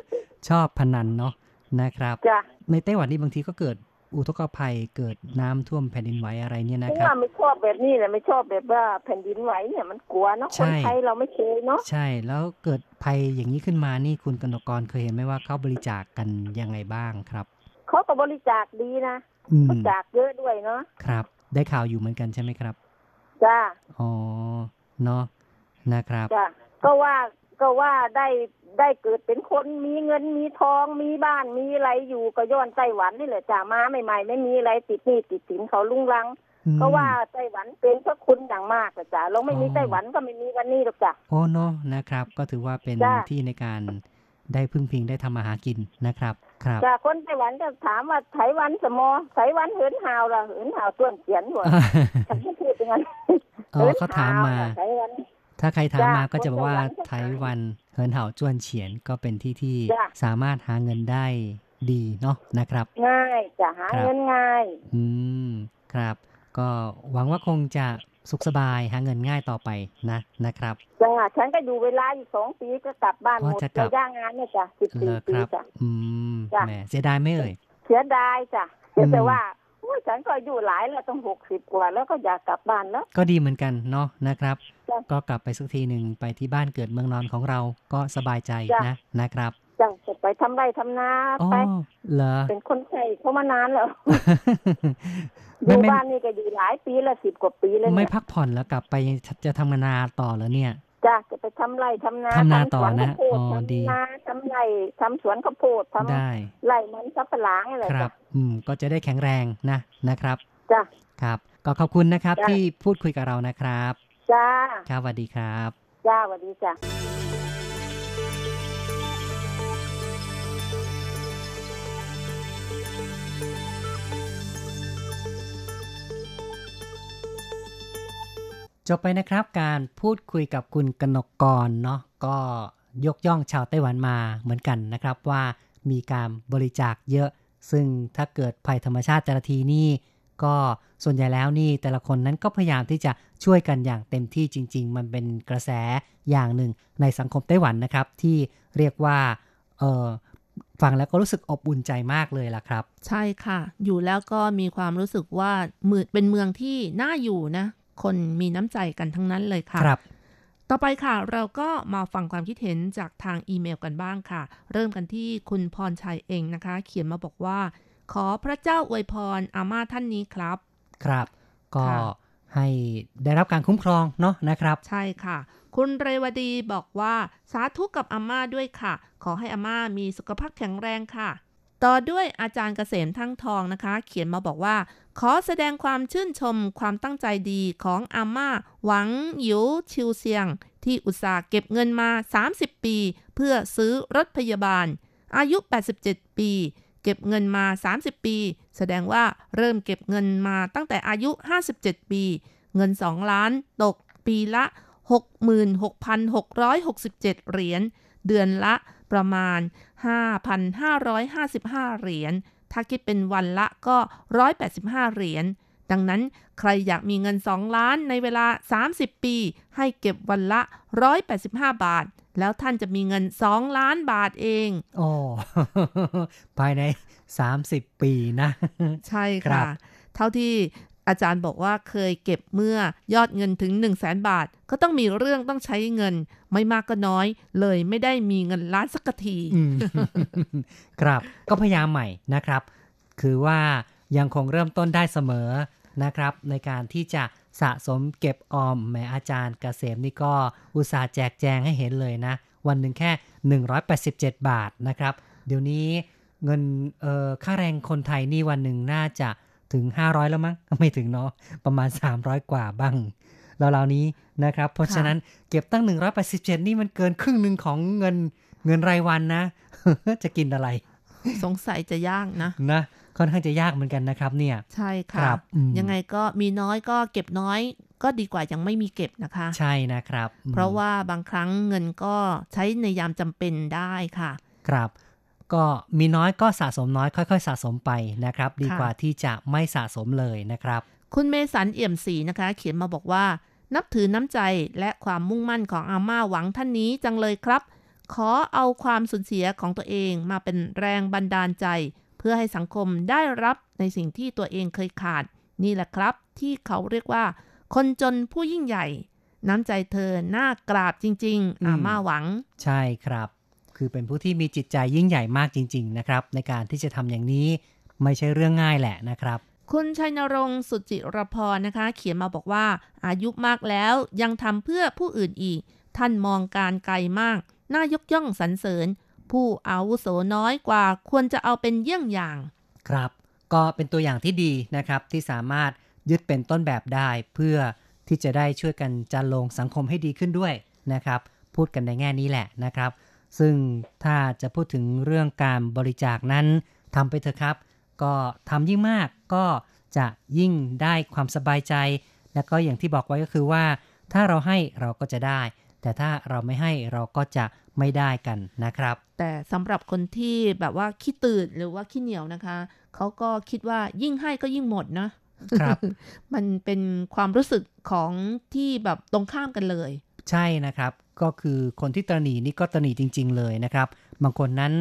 ชอบพนันเนาะนะครับจ้ะในไต้หวันนี่บางทีก็เกิด อุทกภัยเกิดน้ำท่วมแผ่นดินไหวอะไรเนี่ยนะเพราะครับว่าไม่ชอบแบบนี้แหละไม่ชอบแบบว่าแผ่นดินไหวเนี่ยมันกลัวเนาะใช่คนไทยเราไม่เคยเนาะใช่แล้วเกิดภัยอย่างนี้ขึ้นมานี่คุณกนกรเคยเห็นไหมว่าเขาบริจาคกันยังไงบ้างครับเขาก็บริจาคดีนะอืมบริจาคเยอะด้วยเนาะครับ ได้ข่าวอยู่เหมือนกันใช่ไหมครับจ้าอ๋อเนาะนะครับจ้าก็ว่า ก็ว่าได้ได้เกิดเป็นคนมีเงินมีทองมีบ้านมีอะไรอยู่ก็ย้อนไต้หวันนี่แหละจ้ามาใหม่ๆไม่มีอะไรติดหนี้ติดสินเขาลุงลังอืมเพราะว่าไต้หวันเป็นพระคุณอย่างมากอะจ้ะเราไม่มีอ๋อไต้หวันก็ไม่มีวันนี้หรอกจ้ะโอ้เนาะนะครับ ก็ถือว่าเป็นจ้ะที่ในการได้พึ่งพิงได้ทำมาหากินนะครับ ครับจ้ะคนไต้หวันก็ถามว่าไต้หวันสมอไต้หวันเหินหาวล่ะเหินหาวต้วนเขียนหัวฉันไม่พูดอย่างนั้นเออเขาถามมาเหินหวน่ะไต้หวัน ถ้าใครถามมาจ้ะก็จะบอกว่าคนไต้ไต้หหวัวันนเฮินเห่าจ้วนเฉียนก็เป็นที่ที่จ้ะสามารถหาเงินได้ดีเนาะนะครับ ง่ายจะหาครับเงินง่าย อืมครับ ก็หวังว่าคงจะสุขสบายหาเงินง่ายต่อไปนะนะครับจังหวะฉันก็อยู่เวลาอีกสองปีก็กลับบ้านอ๋หอมดจะกลับระยะงานเนี่ยจ้ะสิบเลสี่อปีครับจ้ะอืมจ้ะแหมเสียดายไหมเอ่ยเสียดายจ้ะอืมแต่ว่าอุ้ย ฉันก็อายู่หลายแล้วต้องหกสิบกว่า แล้วก็อยากกลับบ้านแล้ว ก็ดีเหมือนกันเนาะนะครับ จ้ะก็กลับไปสักทีหนึ่งไปที่บ้านเกิดเมืองนอนของเราก็สบายใจจ้ะ นะนะครับจังจะไปทำไร่ทำนาอ๋อไป เหรอ เป็นคนไทยเขามานานแล้ว อไม่ยู่ไม่บ้านนี่ก็อยู่หลายปีละสิบกว่าปีแล้วไม่เนี่ยพักผ่อนแล้วกลับไปจะทำงานนาต่อแล้วเนี่ย จ้ะจะไปทำไร่ทำนาทำนาสวต่อนะข้าวโพดอ๋อดีทำนาทำไร่ทำสวนข้าวโพดทได้ำไร่มันสับปะหลังอะไรครัจ้ะบอืม ก็จะได้แข็งแรงนะนะครับจ้ะครับ ก็ขอบคุณนะครับจ้ะที่พูดคุยกับเรานะครับ จ้าครับสวัสดีครับ จ้าสวัสดีจ้ะ จบไปนะครับการพูดคุยกับคุณกนกกรเนาะก็ยกย่องชาวไต้หวันมาเหมือนกันนะครับว่ามีการบริจาคเยอะ ซึ่งถ้าเกิดภัยธรรมชาติแต่ละทีนี่ก็ส่วนใหญ่แล้วนี่แต่ละคนนั้นก็พยายามที่จะช่วยกันอย่างเต็มที่จริง ๆ มันเป็นกระแสอย่างหนึ่งในสังคมไต้หวันนะครับ ที่เรียกว่าเออฟังแล้วก็รู้สึกอบอุ่นใจมากเลยล่ะครับ ใช่ค่ะ อยู่แล้วก็มีความรู้สึกว่ามือเป็นเมืองที่น่าอยู่นะ คนมีน้ำใจกันทั้งนั้นเลยค่ะครับ ต่อไปค่ะ เราก็มาฟังความคิดเห็นจากทางอีเมลกันบ้างค่ะ เริ่มกันที่คุณพรชัยเองนะคะ เขียนมาบอกว่า ขอพระเจ้าอวยพรอาม่าท่านนี้ครับ ครับ ก็ค่ะให้ได้รับการคุ้มครองเนาะนะครับ ใช่ค่ะ คุณเรวดีบอกว่าสาธุกับอาม่าด้วยค่ะ ขอให้อาม่ามีสุขภาพแข็งแรงค่ะ ต่อด้วยอาจารย์เกษมทั้งทองนะคะ เขียนมาบอกว่า ขอแสดงความชื่นชมความตั้งใจดีของอาม่า หวังหยิวชิวเซียง ที่อุตส่าห์เก็บเงินมา 30 ปี เพื่อซื้อรถพยาบาล อายุ 87 ปี เก็บเงินมา 30 ปี แสดงว่าเริ่มเก็บเงินมาตั้งแต่อายุ 57 ปี เงิน 2 ล้าน ตกปีละ 66,667 เหรียญ เดือนละ ประมาณ 5,555 เหรียญ ถ้าคิดเป็นวันละก็ 185 เหรียญ ดังนั้นใครอยากมีเงิน 2 ล้านในเวลา 30 ปี ให้เก็บวันละ 185 บาท แล้วท่านจะมีเงิน 2 ล้านบาทเองโอ้ภายใน 30 ปีนะ ใช่ครัค่ะบเท่าที่ อาจารย์บอกว่าเคยเก็บเมื่อยอดเงินถึง 1 0 0 0 0แสนบาท ก็ต้องมีเรื่องต้องใช้เงิน ไม่มากก็น้อย เลยไม่ได้มีเงินล้านสักทีครับ ก็พยายามใหม่นะครับ คือว่ายังคงเริ่มต้นได้เสมอนะครับ ในการที่จะสะสมเก็บออมแหมอาจารย์เกษมนี่ก็อุตส่าห์แจกแจงให้เห็นเลยนะ วันหนึ่งแค่ 187 บาทนะครับ เดี๋ยวนี้เงินค่าแรงคนไทยนี่วันหนึ่งน่าจะ ถึง 500 แล้วมั้งไม่ถึงเนาะประมาณ 300 กว่าบ้างแล้วเหล่านี้นะครับ เพราะฉะนั้นเก็บตั้ง 187 นี่มันเกินครึ่งหนึ่งของเงินเงินรายวันนะ จะกินอะไร สงสัยจะยากนะนะค่อนข้างจะยากเหมือนกันนะครับเนี่ย ใช่ครัค่ะบอืมยังไงก็มีน้อยก็เก็บน้อยก็ดีกว่ายังไม่มีเก็บนะคะ ใช่นะครับอืมเพราะว่าบางครั้งเงินก็ใช้ในยามจำเป็นได้ค่ะ ครับ ก็มีน้อยก็สะสมน้อยค่อยๆ สะสมไปนะครับ ดีค่ะกว่าที่จะไม่สะสมเลยนะครับ คุณเมสันเอี่ยมศรีนะคะ เขียนมาบอกว่า นับถือน้ำใจและความมุ่งมั่นของอาม่าหวังท่านนี้จังเลยครับ ขอเอาความสูญเสียของตัวเองมาเป็นแรงบันดาลใจ เพื่อให้สังคมได้รับในสิ่งที่ตัวเองเคยขาด นี่แหละครับ ที่เขาเรียกว่า คนจนผู้ยิ่งใหญ่ น้ำใจเธอน่ากราบจริงอืมๆอาม่าหวัง ใช่ครับ คือเป็นผู้ที่มีจิตใจยิ่งใหญ่มากจริง ๆ นะครับ ในการที่จะทำอย่างนี้ไม่ใช่เรื่องง่ายแหละนะครับ คุณชัยนรงค์สุจิรพรนะคะ เขียนมาบอกว่า อายุมากแล้วยังทำเพื่อผู้อื่นอีก ท่านมองการไกลมาก น่ายกย่องสรรเสริญ ผู้อาวุโสน้อยกว่าควรจะเอาเป็นเยี่ยงอย่าง ครับ ก็เป็นตัวอย่างที่ดีนะครับที่สามารถยึดเป็นต้นแบบได้เพื่อที่จะได้ช่วยกันจันลงสังคมให้ดีขึ้นด้วยนะครับ พูดกันในแง่นี้แหละนะครับ ซึ่งถ้าจะพูดถึงเรื่องการบริจาคนั้นทำไปเถอะครับ ก็ทำยิ่งมากก็จะยิ่งได้ความสบายใจ และก็อย่างที่บอกไว้ก็คือว่า ถ้าเราให้เราก็จะได้ แต่ถ้าเราไม่ให้เราก็จะไม่ได้กันนะครับ แต่สำหรับคนที่แบบว่าขี้ตื่นหรือว่าขี้เหนียวนะคะเขาก็คิดว่ายิ่งให้ก็ยิ่งหมดนะครับ มันเป็นความรู้สึกของที่แบบตรงข้ามกันเลย ใช่นะครับ ก็คือคนที่ตระหนีนี่ก็ตระหนีจริง ๆ เลยนะครับ บางคนนั้น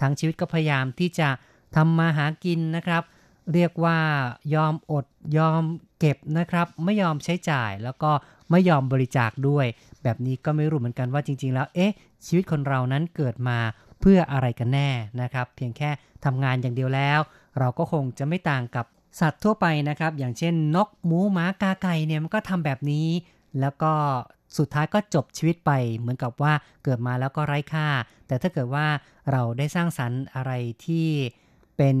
ทั้งชีวิตก็พยายามที่จะทำมาหากินนะครับ เรียกว่ายอมอดยอมเก็บนะครับ ไม่ยอมใช้จ่าย แล้วก็ไม่ยอมบริจาคด้วย แบบนี้ก็ไม่รู้เหมือนกันว่าจริง ๆ แล้ว เอ๊ะ ชีวิตคนเรานั้นเกิดมาเพื่ออะไรกันแน่นะครับ เพียงแค่ทำงานอย่างเดียวแล้ว เราก็คงจะไม่ต่างกับสัตว์ทั่วไปนะครับ อย่างเช่น นกหมูหมากาไก่เนี่ยมันก็ทำแบบนี้ แล้วก็ สุดท้ายก็จบชีวิตไปเหมือนกับว่าเกิดมาแล้วก็ไร้ค่า แต่ถ้าเกิดว่าเราได้สร้างสรรค์อะไรที่เป็น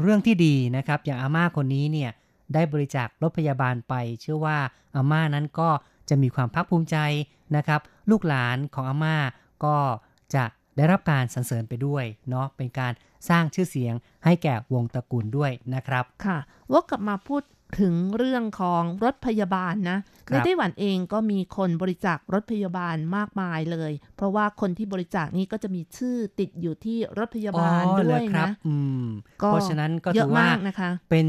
เรื่องที่ดีนะครับ อย่างอาม่าคนนี้เนี่ยได้บริจาครถพยาบาลไป เชื่อว่าอาม่านั้นก็จะมีความภาคภูมิใจนะครับ ลูกหลานของอาม่าก็จะได้รับการสรรเสริญไปด้วยเนาะเป็นการสร้างชื่อเสียงให้แก่วงตระกูลด้วยนะครับ ค่ะวกกลับมาพูด ถึงเรื่องของรถพยาบาลนะครัในบไต้หวันเองก็มีคนบริจาครถพยาบาลมากมายเลย เพราะว่าคนที่บริจาคนี้ก็จะมีชื่อติดอยู่ที่รถพยาบาลอ๋อด้เหรวอยครับนะอืมก็เพราะฉะนั้นก็เยถือะอว่ามากนะคะ เป็น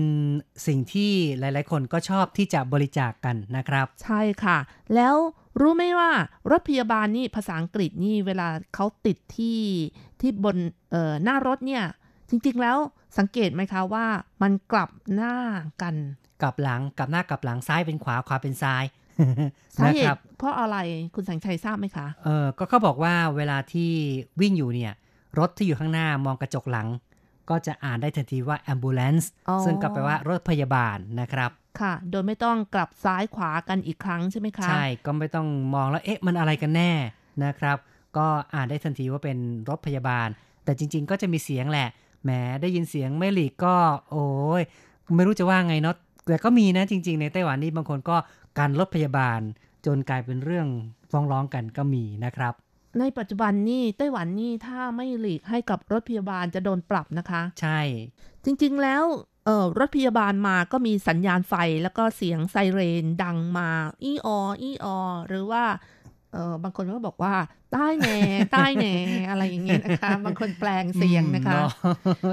สิ่งที่หลาย ๆ คนก็ชอบที่จะบริจาคกันนะครับ ใช่ค่ะ แล้วรู้ไหมว่ารถพยาบาลนี่ภาษาอังกฤษนี่เวลาเขาติดที่ที่บนเอ่อหน้ารถเนี่ยจริง ๆ แล้วสังเกตไหมคะว่ามันกลับหน้ากัน กลับหลังกลับหน้ากลับหลังซ้ายเป็นขวาขวาเป็นซ้ายสานะเหครัตุบเพราะอะไรคุณสังชัยทราบไหมคะเออก็เขาบอกว่าเวลาที่วิ่งอยู่เนี่ย รถที่อยู่ข้างหน้ามองกระจกหลัง ก็จะอ่านได้ทันทีว่า ambulance อ๋อซึ่งก็แปลว่ารถพยาบาลนะครับ ค่ะ โดยไม่ต้องกลับซ้ายขวากันอีกครั้งใช่ไหมคะ ใช่ ก็ไม่ต้องมองแล้วเอ๊ะมันอะไรกันแน่นะครับ ก็อ่านได้ทันทีว่าเป็นรถพยาบาล แต่จริง ๆ ก็จะมีเสียงแหละแหมได้ยินเสียงไม่หลีกก็ โอ้ยไม่รู้จะว่าไงเนาะ แต่ก็มีนะจริง ๆ ในไต้หวันนี่บางคนก็การรถพยาบาล จนกลายเป็นเรื่องฟ้องร้องกันก็มีนะครับ ในปัจจุบันนี่ไต้หวันนี่ถ้าไม่หลีกให้กับรถพยาบาลจะโดนปรับนะคะ ใช่ จริงๆแล้วเอ่อรถพยาบาลมาก็มีสัญญาณไฟแล้วก็เสียงไซเรนดังมา อีอออีออหรือว่าเออบางคนก็บอกว่า ใต้แหน่ใต้แหน่อะไรอย่างเงี้ยนะคะ บางคนแปลงเสียงนะคะอืมเนา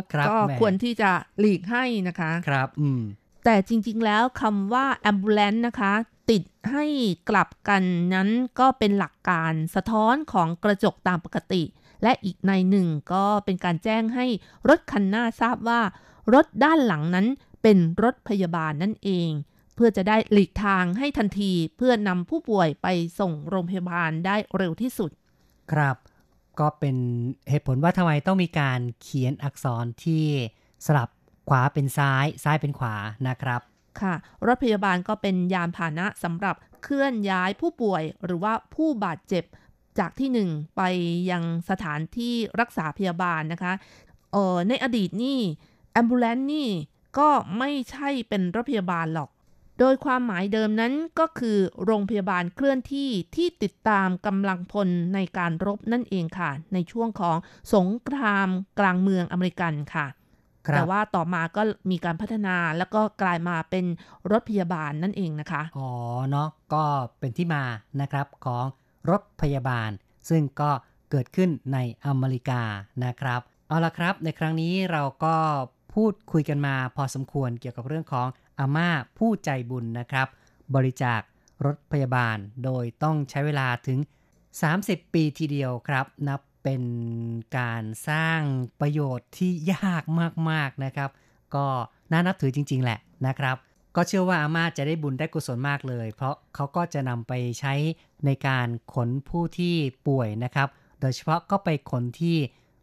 ะครับก็แหมควรที่จะหลีกให้นะคะ ครับ อืม แต่จริงๆแล้วคำว่า ambulance นะคะ ติดให้กลับกันนั้นก็เป็นหลักการสะท้อนของกระจกตามปกติ และอีกในหนึ่งก็เป็นการแจ้งให้รถคันหน้าทราบว่า รถด้านหลังนั้นเป็นรถพยาบาลนั่นเอง เพื่อจะได้หลีกทางให้ทันทีเพื่อนำผู้ป่วยไปส่งโรงพยาบาลได้เร็วที่สุด ครับก็เป็นเหตุผลว่าทำไมต้องมีการเขียนอักษรที่สลับ ขวาเป็นซ้าย ซ้ายเป็นขวานะครับ ค่ะ รถพยาบาลก็เป็นยานพาหนะสำหรับเคลื่อนย้ายผู้ป่วยหรือว่าผู้บาดเจ็บจากที่หนึ่งไปยังสถานที่รักษาพยาบาลนะคะเออในอดีตนี่แอมบูเลนนี่ก็ไม่ใช่เป็นรถพยาบาลหรอก โดยความหมายเดิมนั้นก็คือโรงพยาบาลเคลื่อนที่ที่ติดตามกำลังพลในการรบนั่นเองค่ะ ในช่วงของสงครามกลางเมืองอเมริกันค่ะ แต่ว่าต่อมาก็มีการพัฒนาแล้วก็กลายมาเป็นรถพยาบาลนั่นเองนะคะ อ๋อเนาะก็เป็นที่มานะครับของรถพยาบาล ซึ่งก็เกิดขึ้นในอเมริกานะครับ เอาละครับ ในครั้งนี้เราก็พูดคุยกันมาพอสมควรเกี่ยวกับเรื่องของอาม่าผู้ใจบุญนะครับ บริจาครถพยาบาลโดยต้องใช้เวลาถึง 30 ปีทีเดียวครับ นับ เป็นการสร้างประโยชน์ที่ยากมากๆนะครับ ก็น่านับถือจริง ๆ แหละนะครับ ก็เชื่อว่าอาม่าจะได้บุญได้กุศลมากเลย เพราะเขาก็จะนำไปใช้ในการขนผู้ที่ป่วยนะครับ โดยเฉพาะก็ไปขนที่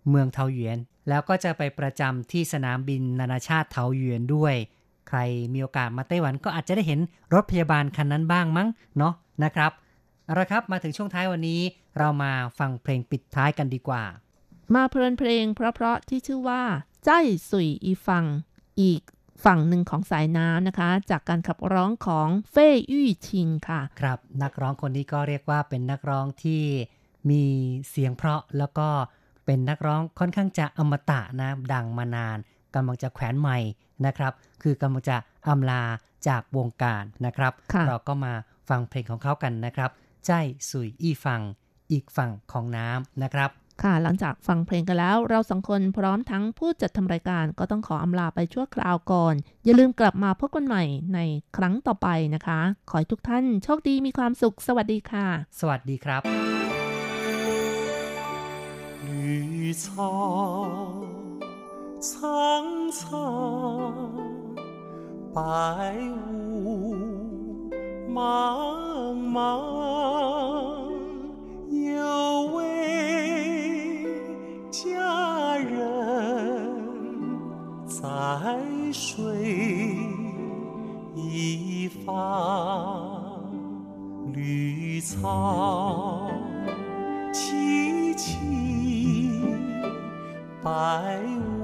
เมืองเทาหยวนแล้วก็จะไปประจำที่สนามบินนานาชาติเทาหยวนด้วย ใครมีโอกาสมาไต้หวันก็อาจจะได้เห็นรถพยาบาลคันนั้นบ้างมั้งเนาะนะครับเอาละครับมาถึงช่วงท้ายวันนี้ เรามาฟังเพลงปิดท้ายกันดีกว่า มาเพลินเพลงเพราะๆที่ชื่อว่าใจายสุยอีฟัง อีกฝั่งหนึ่งของสายน้ำนะคะ จากการขับร้องของเฟ่ยี่ชิงค่ะ ครับ นักร้องคนนี้ก็เรียกว่าเป็นนักร้องที่มีเสียงเพราะแล้วก็เป็นนักร้องค่อนข้างจะอมตะนะดังมานานกำลังจะแขวนใหม่นะครับ คือกำลังจะอำลาจากวงการนะครับค่ะเราก็มาฟังเพลงของเขากันนะครับ ใจสุยอี้ฟัง อีกฝั่งของน้ำนะครับ ค่ะ หลังจากฟังเพลงกันแล้ว เราสองคนพร้อมทั้งผู้จัดทำรายการก็ต้องขออำลาไปชั่วคราวก่อน อย่าลืมกลับมาพบกันใหม่ในครั้งต่อไปนะคะ ขอให้ทุกท่านโชคดีมีความสุข สวัสดีค่ะ สวัสดีครับ绿草苍苍，白雾茫茫。在水一方，绿草。萋萋白雾